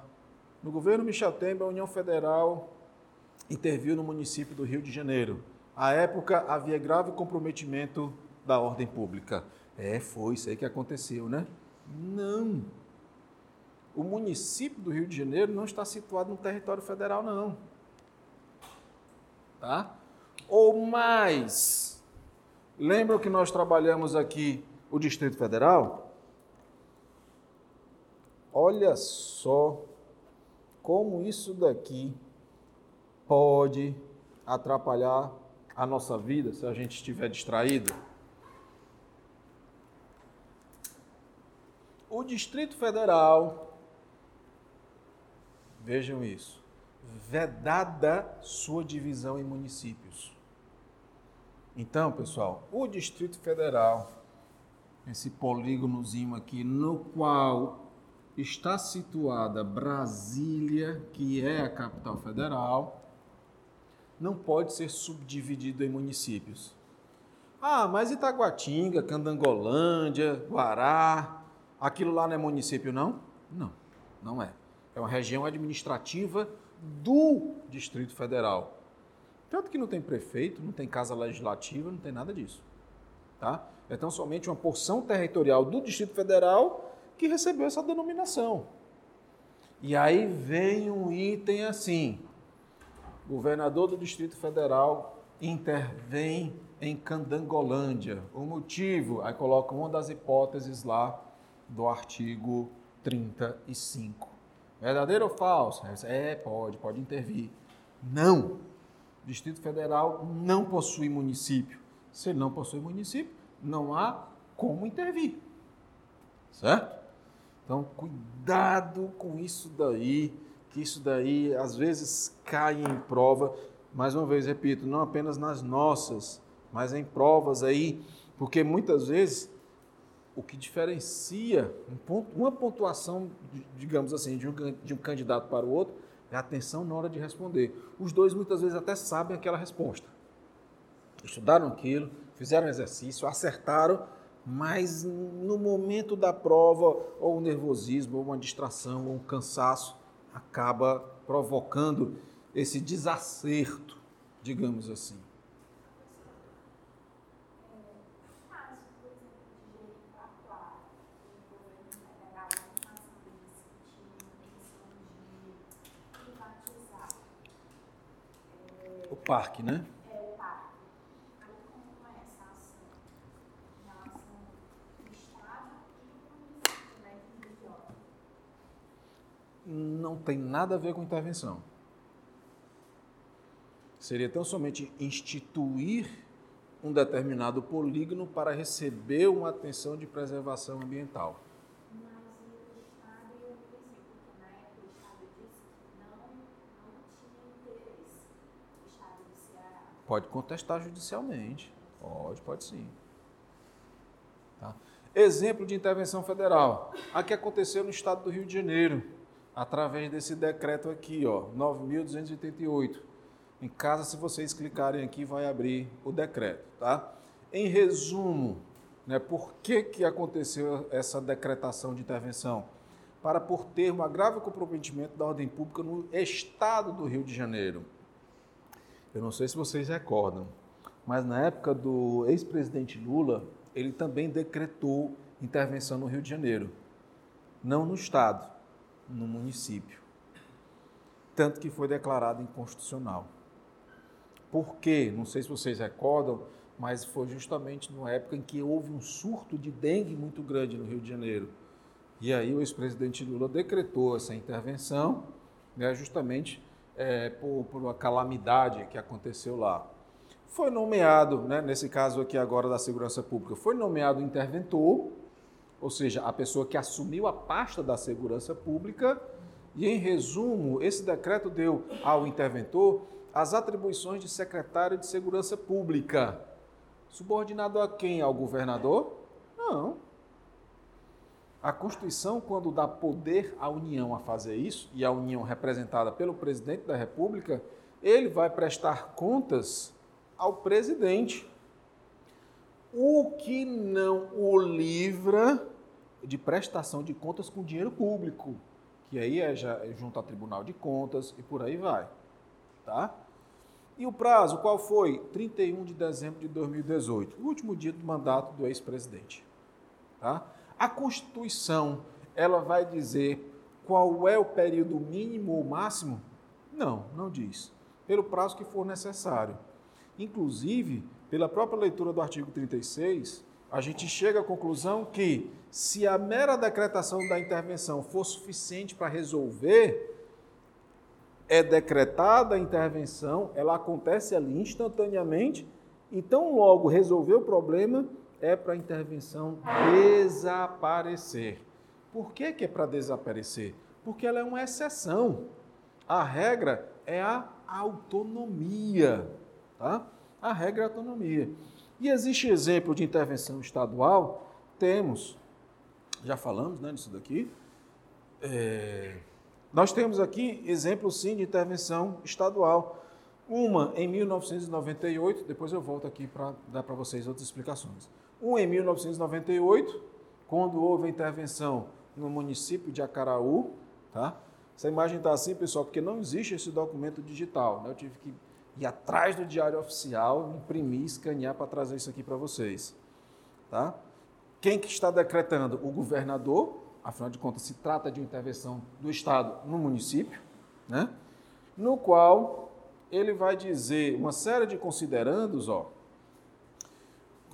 no governo Michel Temer, a União Federal interviu no município do Rio de Janeiro. À época, havia grave comprometimento da ordem pública. É, foi isso aí que aconteceu, né? Não o município do Rio de Janeiro não está situado no território federal, não. Tá? Ou mais, lembram que nós trabalhamos aqui o Distrito Federal? Olha só como isso daqui pode atrapalhar a nossa vida se a gente estiver distraído. O Distrito Federal Vejam isso. Vedada sua divisão em municípios. Então, pessoal, o Distrito Federal, esse polígonozinho aqui, no qual está situada Brasília, que é a capital federal, não pode ser subdividido em municípios. Ah, mas Itaguatinga, Candangolândia, Guará, aquilo lá não é município, não? Não, não é. É uma região administrativa do Distrito Federal. Tanto que não tem prefeito, não tem casa legislativa, não tem nada disso. Tá? É tão somente uma porção territorial do Distrito Federal que recebeu essa denominação. E aí vem um item assim: governador do Distrito Federal intervém em Candangolândia. O motivo, aí coloca uma das hipóteses lá do artigo 35. Verdadeiro ou falso? É, pode, pode intervir. Não. O Distrito Federal não possui município. Se ele não possui município, não há como intervir. Certo? Então, cuidado com isso daí, que isso daí às vezes cai em prova. Mais uma vez, repito, não apenas nas nossas, mas em provas aí, porque muitas vezes o que diferencia uma pontuação, digamos assim, de um, de um candidato para o outro é a atenção na hora de responder. Os dois muitas vezes até sabem aquela resposta. Estudaram aquilo, fizeram exercício, acertaram, mas no momento da prova, ou o nervosismo, ou uma distração, ou um cansaço, acaba provocando esse desacerto, digamos assim. Parque, né? É o parque. Aí como é essa ação relação ao Estado e ao município? Não tem nada a ver com intervenção. Seria tão somente instituir um determinado polígono para receber uma atenção de preservação ambiental. Pode contestar judicialmente. Pode, pode sim. Tá? Exemplo de intervenção federal. A que aconteceu no estado do Rio de Janeiro, através desse decreto aqui, ó, 9.288. Em casa, se vocês clicarem aqui, vai abrir o decreto, tá? Em resumo, né, por que, que aconteceu essa decretação de intervenção? para por termo a grave comprometimento da ordem pública no estado do Rio de Janeiro. Eu não sei se vocês recordam, mas na época do ex-presidente Lula, ele também decretou intervenção no Rio de Janeiro, não no estado, no município. Tanto que foi declarado inconstitucional. Por quê? Não sei se vocês recordam, mas foi justamente numa época em que houve um surto de dengue muito grande no Rio de Janeiro. E aí o ex-presidente Lula decretou essa intervenção, né, justamente é, por, por, uma calamidade que aconteceu lá. Foi nomeado, né, nesse caso aqui agora da segurança pública, foi nomeado interventor, ou seja, a pessoa que assumiu a pasta da segurança pública, e em resumo, esse decreto deu ao interventor as atribuições de secretário de segurança pública. Subordinado a quem? Ao governador? Não. A Constituição, quando dá poder à União a fazer isso, e a União representada pelo presidente da República, ele vai prestar contas ao presidente. O que não o livra de prestação de contas com dinheiro público, que aí é já junto ao Tribunal de Contas e por aí vai, tá? E o prazo, qual foi? 31 de dezembro de 2018, o último dia do mandato do ex-presidente. Tá? A Constituição, ela vai dizer qual é o período mínimo ou máximo? Não, não diz. Pelo prazo que for necessário. Inclusive, pela própria leitura do artigo 36, a gente chega à conclusão que se a mera decretação da intervenção for suficiente para resolver, é decretada a intervenção, ela acontece ali instantaneamente, então logo resolver o problema é para a intervenção desaparecer. Por que, que é para desaparecer? Porque ela é uma exceção. A regra é a autonomia. Tá? A regra é a autonomia. E existe exemplo de intervenção estadual? Temos. Já falamos né, disso daqui. É nós temos aqui exemplos, sim, de intervenção estadual. Uma em 1998, depois eu volto aqui para dar para vocês outras explicações. Uma em 1998, quando houve a intervenção no município de Acaraú, tá? Essa imagem está assim, pessoal, porque não existe esse documento digital. Né? Eu tive que ir atrás do diário oficial, imprimir, escanear para trazer isso aqui para vocês. Tá? Quem que está decretando? O governador afinal de contas, se trata de uma intervenção do Estado no município, né? no qual ele vai dizer uma série de considerandos, ó,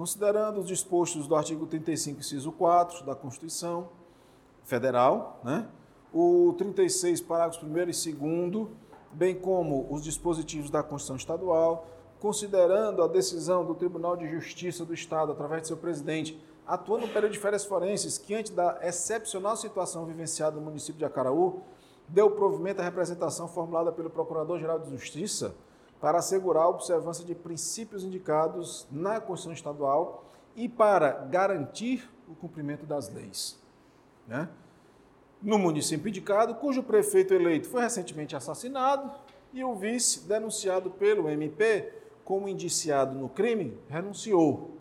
considerando os dispostos do artigo 35, inciso 4 da Constituição Federal, né? o 36, parágrafos 1 e 2, bem como os dispositivos da Constituição Estadual, considerando a decisão do Tribunal de Justiça do Estado, através de seu presidente, atuando no período de férias forenses, que antes da excepcional situação vivenciada no município de Acaraú, deu provimento à representação formulada pelo Procurador-Geral de Justiça para assegurar a observância de princípios indicados na Constituição Estadual e para garantir o cumprimento das leis. Né? No município indicado, cujo prefeito eleito foi recentemente assassinado e o vice, denunciado pelo MP como indiciado no crime, renunciou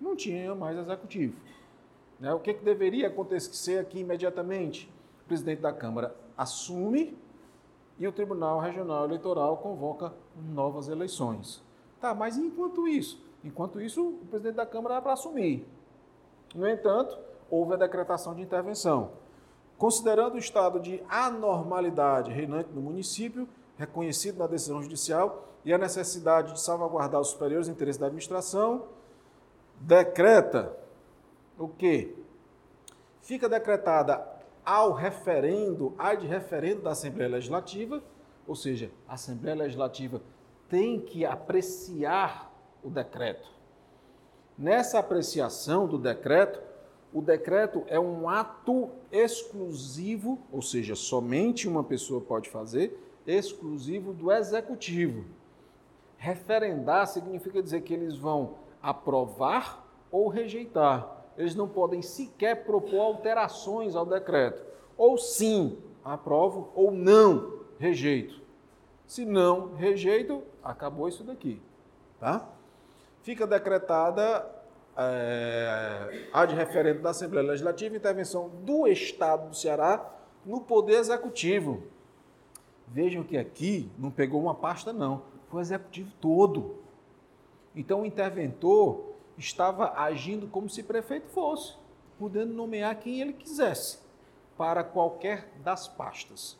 não tinha mais executivo. Né? O que, que deveria acontecer aqui imediatamente? O presidente da Câmara assume e o Tribunal Regional Eleitoral convoca novas eleições. Tá, mas enquanto isso? Enquanto isso, o presidente da Câmara era para assumir. No entanto, houve a decretação de intervenção. Considerando o estado de anormalidade reinante no município, reconhecido na decisão judicial, e a necessidade de salvaguardar os superiores interesses da administração, decreta o quê? Fica decretada ao referendo, ad referendo da Assembleia Legislativa, ou seja, a Assembleia Legislativa tem que apreciar o decreto. Nessa apreciação do decreto, o decreto é um ato exclusivo, ou seja, somente uma pessoa pode fazer, exclusivo do executivo. Referendar significa dizer que eles vão aprovar ou rejeitar. Eles não podem sequer propor alterações ao decreto. Ou sim, aprovo, ou não, rejeito. Se não rejeito, acabou isso daqui. Tá? Fica decretada é, há de referendo da Assembleia Legislativa, intervenção do Estado do Ceará no Poder Executivo. Vejam que aqui não pegou uma pasta, não, foi o Executivo todo. Então o interventor estava agindo como se prefeito fosse, podendo nomear quem ele quisesse para qualquer das pastas.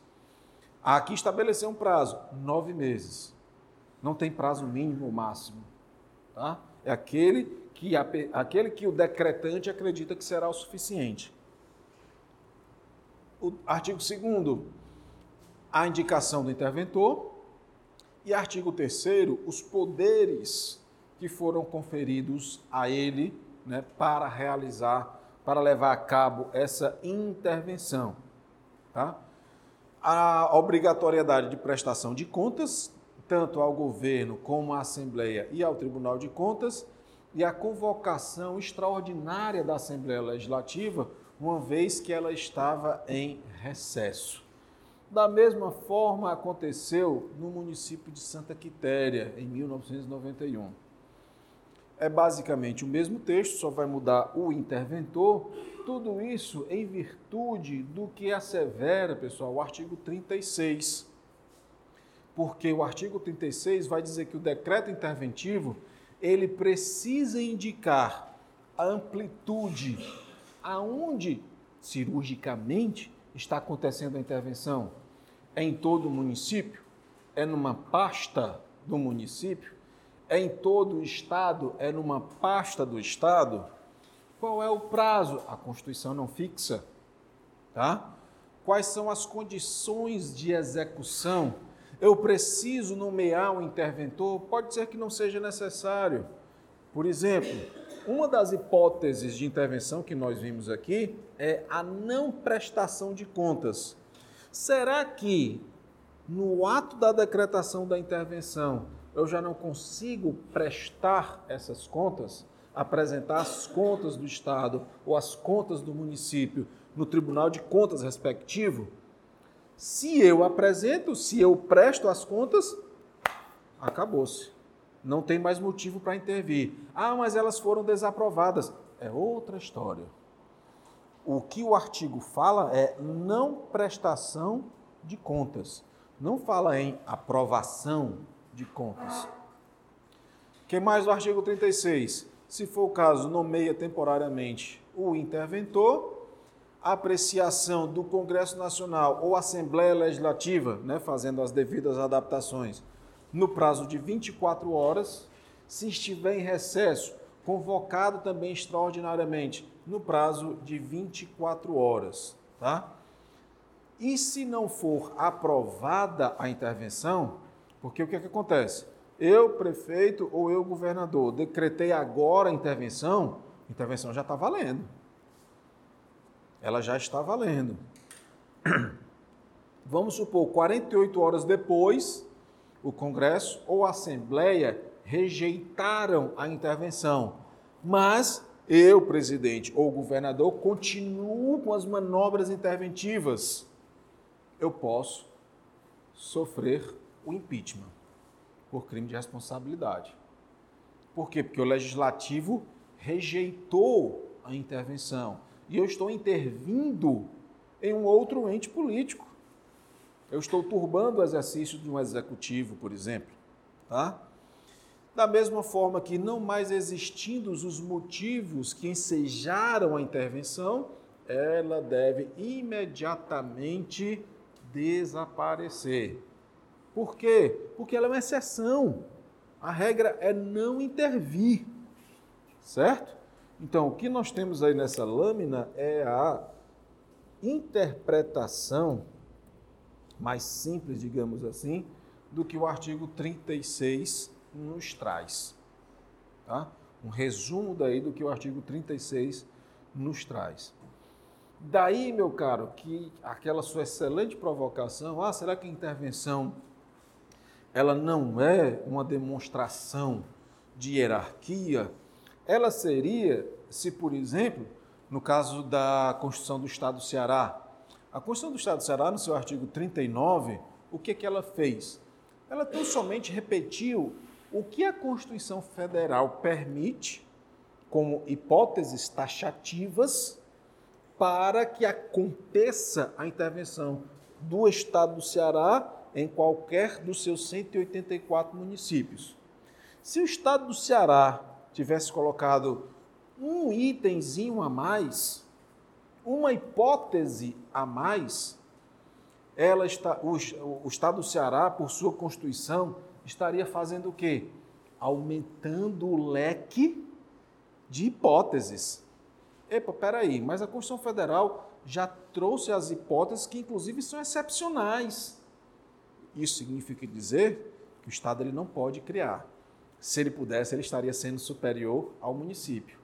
Aqui estabeleceu um prazo, nove meses. Não tem prazo mínimo ou máximo. Tá? É aquele que, aquele que o decretante acredita que será o suficiente. O artigo 2 a indicação do interventor. E artigo 3 os poderes que foram conferidos a ele né, para realizar, para levar a cabo essa intervenção. Tá? A obrigatoriedade de prestação de contas, tanto ao governo como à Assembleia e ao Tribunal de Contas, e a convocação extraordinária da Assembleia Legislativa, uma vez que ela estava em recesso. Da mesma forma aconteceu no município de Santa Quitéria, em 1991. É basicamente o mesmo texto, só vai mudar o interventor. Tudo isso em virtude do que assevera, pessoal, o artigo 36. Porque o artigo 36 vai dizer que o decreto interventivo ele precisa indicar a amplitude aonde cirurgicamente está acontecendo a intervenção. É em todo o município? É numa pasta do município? É em todo o estado? É numa pasta do estado? Qual é o prazo? A Constituição não fixa, tá? Quais são as condições de execução? eu preciso nomear um interventor, pode ser que não seja necessário. Por exemplo, uma das hipóteses de intervenção que nós vimos aqui é a não prestação de contas. Será que no ato da decretação da intervenção eu já não consigo prestar essas contas, apresentar as contas do Estado ou as contas do município no Tribunal de Contas respectivo? Se eu apresento, se eu presto as contas, acabou-se. Não tem mais motivo para intervir. Ah, mas elas foram desaprovadas. É outra história. O que o artigo fala é não prestação de contas. Não fala em aprovação de contas. O que mais o artigo 36? Se for o caso, nomeia temporariamente o interventor apreciação do Congresso Nacional ou Assembleia Legislativa, né, fazendo as devidas adaptações, no prazo de 24 horas, se estiver em recesso, convocado também extraordinariamente, no prazo de 24 horas, tá? E se não for aprovada a intervenção, porque o que, é que acontece? Eu, prefeito ou eu, governador, decretei agora a intervenção, a intervenção já está valendo ela já está valendo. <clears throat> Vamos supor, 48 horas depois, o Congresso ou a Assembleia rejeitaram a intervenção, mas eu, presidente ou governador, continuo com as manobras interventivas. Eu posso sofrer o impeachment por crime de responsabilidade. Por quê? Porque o legislativo rejeitou a intervenção e eu estou intervindo em um outro ente político. Eu estou turbando o exercício de um executivo, por exemplo. Tá? Da mesma forma que, não mais existindo os motivos que ensejaram a intervenção, ela deve imediatamente desaparecer. Por quê? Porque ela é uma exceção. A regra é não intervir, certo? Então, o que nós temos aí nessa lâmina é a interpretação mais simples, digamos assim, do que o artigo 36 nos traz. Tá? Um resumo daí do que o artigo 36 nos traz. Daí, meu caro, que aquela sua excelente provocação, ah, será que a intervenção ela não é uma demonstração de hierarquia? ela seria se, por exemplo, no caso da Constituição do Estado do Ceará, a Constituição do Estado do Ceará, no seu artigo 39, o que, que ela fez? Ela tão somente repetiu o que a Constituição Federal permite como hipóteses taxativas para que aconteça a intervenção do Estado do Ceará em qualquer dos seus 184 municípios. Se o Estado do Ceará tivesse colocado um itemzinho a mais, uma hipótese a mais, ela está, o, o Estado do Ceará, por sua Constituição, estaria fazendo o quê? Aumentando o leque de hipóteses. Epa, peraí, mas a Constituição Federal já trouxe as hipóteses que, inclusive, são excepcionais. Isso significa dizer que o Estado ele não pode criar. Se ele pudesse, ele estaria sendo superior ao município.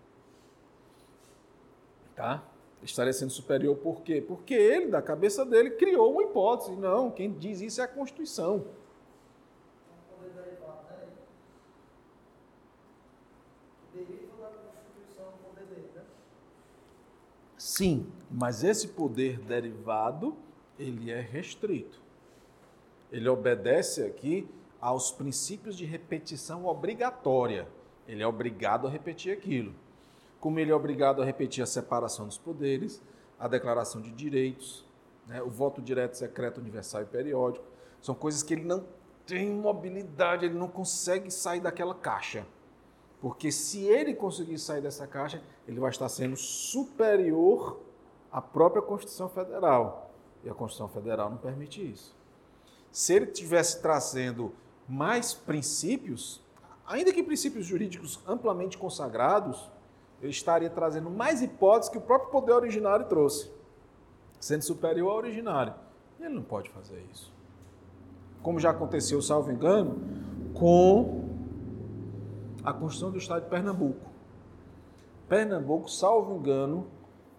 Tá? Estaria sendo superior por quê? Porque ele, da cabeça dele, criou uma hipótese. Não, quem diz isso é a Constituição. Sim, mas esse poder derivado, ele é restrito. Ele obedece aqui aos princípios de repetição obrigatória. Ele é obrigado a repetir aquilo. Como ele é obrigado a repetir a separação dos poderes, a declaração de direitos, né, o voto direto, secreto, universal e periódico, são coisas que ele não tem mobilidade, ele não consegue sair daquela caixa. Porque se ele conseguir sair dessa caixa, ele vai estar sendo superior à própria Constituição Federal. E a Constituição Federal não permite isso. Se ele estivesse trazendo mais princípios, ainda que princípios jurídicos amplamente consagrados, ele estaria trazendo mais hipóteses que o próprio poder originário trouxe, sendo superior ao originário. Ele não pode fazer isso. Como já aconteceu, salvo engano, com a Constituição do Estado de Pernambuco. Pernambuco, salvo engano,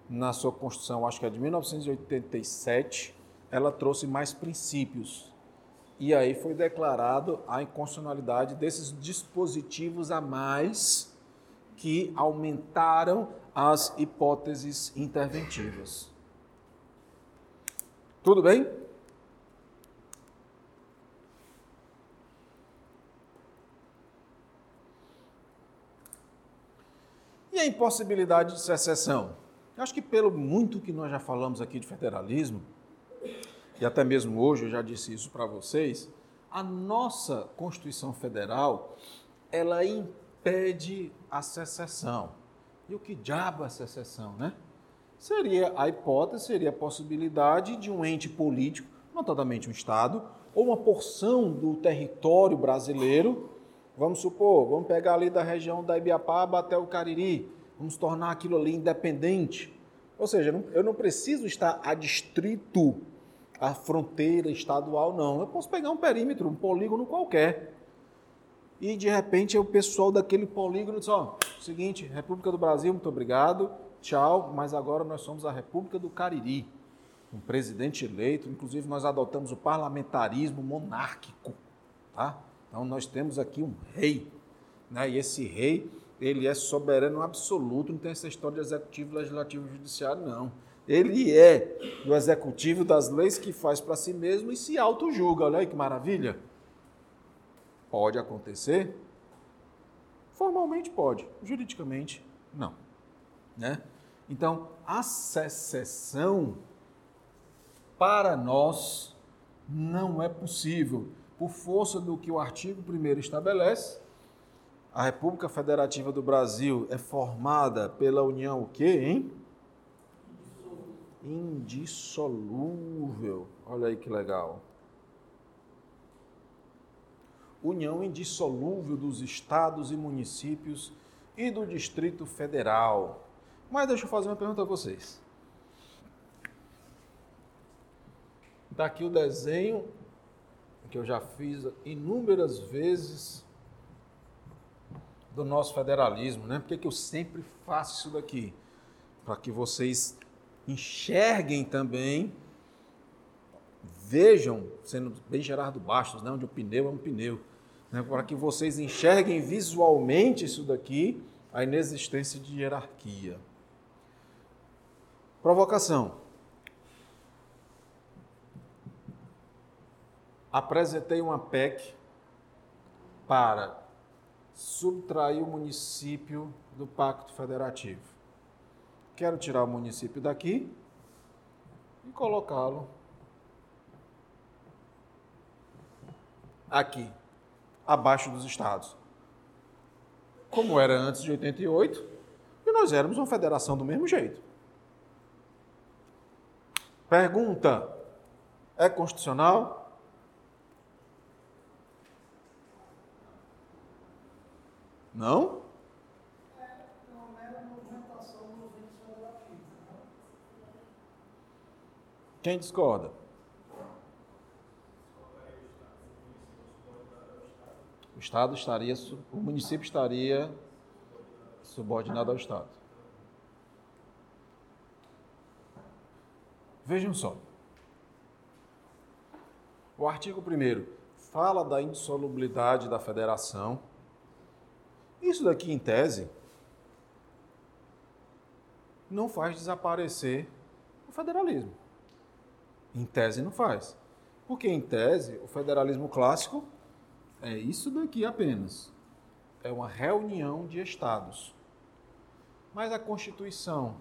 na sua Constituição, acho que é de 1987, ela trouxe mais princípios. E aí foi declarado a inconstitucionalidade desses dispositivos a mais que aumentaram as hipóteses interventivas. Tudo bem? E a impossibilidade de secessão? Acho que pelo muito que nós já falamos aqui de federalismo, e até mesmo hoje eu já disse isso para vocês, a nossa Constituição Federal, ela impede a secessão. E o que diabo é secessão, né? Seria a hipótese, seria a possibilidade de um ente político, notadamente um Estado, ou uma porção do território brasileiro Vamos supor, vamos pegar ali da região da Ibiapaba até o Cariri, vamos tornar aquilo ali independente. Ou seja, eu não preciso estar adstrito à fronteira estadual, não. Eu posso pegar um perímetro, um polígono qualquer. E de repente o pessoal daquele polígono diz: ó, seguinte, República do Brasil, muito obrigado, tchau, mas agora nós somos a República do Cariri. Um presidente eleito, inclusive nós adotamos o parlamentarismo monárquico, tá? Então nós temos aqui um rei, né? e esse rei ele é soberano absoluto, não tem essa história de executivo, legislativo e judiciário, não. Ele é do executivo das leis que faz para si mesmo e se auto-julga. Olha aí que maravilha. Pode acontecer? Formalmente pode, juridicamente não. Né? Então, a secessão para nós não é possível por força do que o artigo 1 estabelece, a República Federativa do Brasil é formada pela união o quê, hein? Indissolúvel. Olha aí que legal. União indissolúvel dos estados e municípios e do Distrito Federal. Mas deixa eu fazer uma pergunta a vocês. Está aqui o desenho que eu já fiz inúmeras vezes do nosso federalismo, né? Por que, que eu sempre faço isso daqui? Para que vocês enxerguem também, vejam, sendo bem Gerardo Bastos, né? onde o pneu é um pneu, né? para que vocês enxerguem visualmente isso daqui, a inexistência de hierarquia. Provocação. apresentei uma PEC para subtrair o município do Pacto Federativo. Quero tirar o município daqui e colocá-lo aqui, abaixo dos estados. Como era antes de 88, e nós éramos uma federação do mesmo jeito. Pergunta: é constitucional? Não? Quem discorda? O Estado estaria, o município estaria subordinado ao Estado. Vejam só. O artigo 1 fala da insolubilidade da federação. Isso daqui, em tese, não faz desaparecer o federalismo. Em tese, não faz. Porque, em tese, o federalismo clássico é isso daqui apenas. É uma reunião de estados. Mas a Constituição,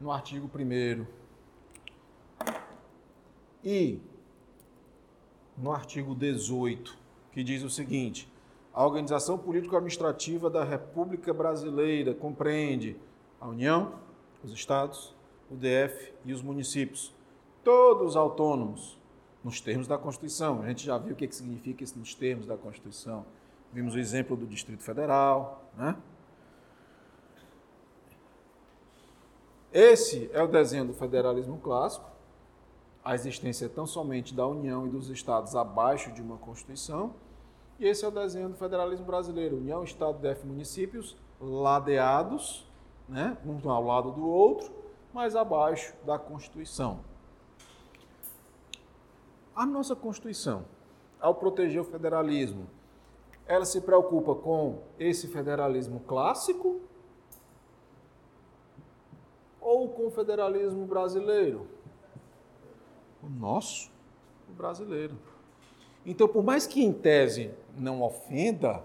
no artigo 1 e no artigo 18, que diz o seguinte: a organização político-administrativa da República Brasileira compreende a União, os estados, o DF e os municípios, todos autônomos, nos termos da Constituição. A gente já viu o que significa isso nos termos da Constituição. Vimos o exemplo do Distrito Federal, né? Esse é o desenho do federalismo clássico. A existência é tão somente da União e dos Estados abaixo de uma Constituição. E esse é o desenho do federalismo brasileiro: União, Estado, DF, municípios, ladeados, né? um ao lado do outro, mas abaixo da Constituição. A nossa Constituição, ao proteger o federalismo, ela se preocupa com esse federalismo clássico ou com o federalismo brasileiro? O nosso, o brasileiro. Então, por mais que em tese não ofenda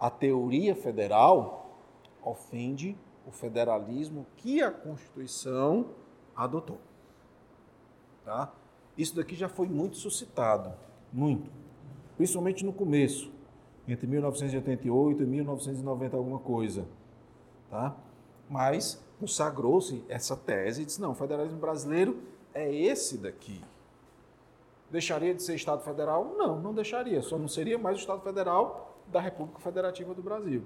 a teoria federal, ofende o federalismo que a Constituição adotou. Tá? Isso daqui já foi muito suscitado, muito. Principalmente no começo, entre 1988 e 1990 alguma coisa. Tá? Mas consagrou-se essa tese e disse: não, o federalismo brasileiro é esse daqui. Deixaria de ser Estado Federal? Não, não deixaria. Só não seria mais o Estado Federal da República Federativa do Brasil.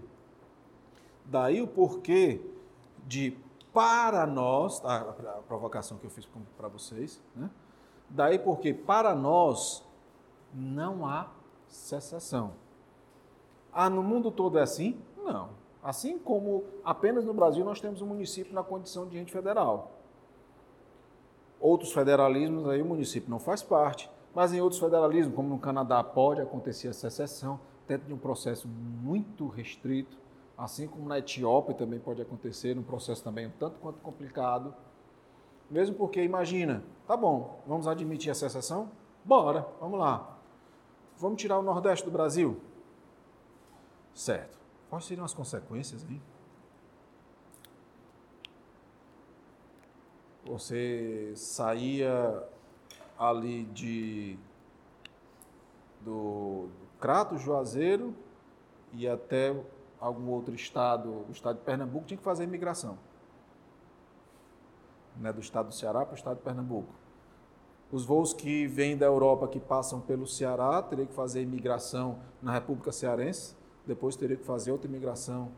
Daí o porquê de, para nós, a, provocação que eu fiz para vocês, né? Daí porque, para nós, não há secessão. Ah, no mundo todo é assim? Não. Assim como apenas no Brasil nós temos um município na condição de ente federal. Outros federalismos aí o município não faz parte, mas em outros federalismos, como no Canadá, pode acontecer a secessão dentro de um processo muito restrito, assim como na Etiópia também pode acontecer, um processo também um tanto quanto complicado. Mesmo porque, imagina, tá bom, vamos admitir a secessão? Bora, vamos lá. Vamos tirar o Nordeste do Brasil? Certo. Quais seriam as consequências, hein? Você saía ali de do, do Crato, Juazeiro e até algum outro estado, o estado de Pernambuco, tinha que fazer imigração. Né, do estado do Ceará para o estado de Pernambuco. Os voos que vêm da Europa, que passam pelo Ceará, teriam que fazer imigração na República Cearense depois teria que fazer outra imigração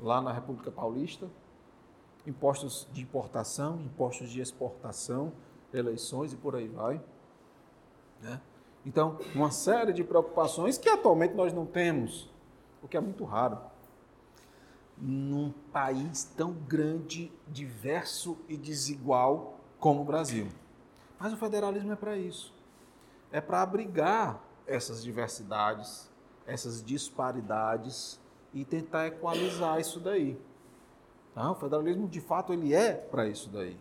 lá na República Paulista, impostos de importação, impostos de exportação, eleições e por aí vai. Né? Então, uma série de preocupações que atualmente nós não temos, o que é muito raro. Num país tão grande, diverso e desigual como o Brasil. Mas o federalismo é para isso. É para abrigar essas diversidades, essas disparidades e tentar equalizar isso daí. Tá? O federalismo, de fato, ele é para isso daí.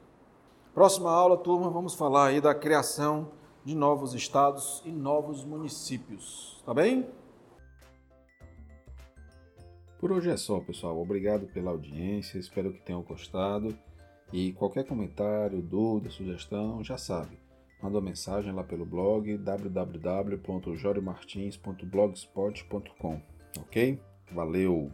Próxima aula, turma, vamos falar aí da criação de novos estados e novos municípios. Tá bem? Por hoje é só, pessoal. Obrigado pela audiência, espero que tenham gostado. E qualquer comentário, dúvida, sugestão, já sabe. Manda uma mensagem lá pelo blog www.joriomartins.blogspot.com. Ok? Valeu!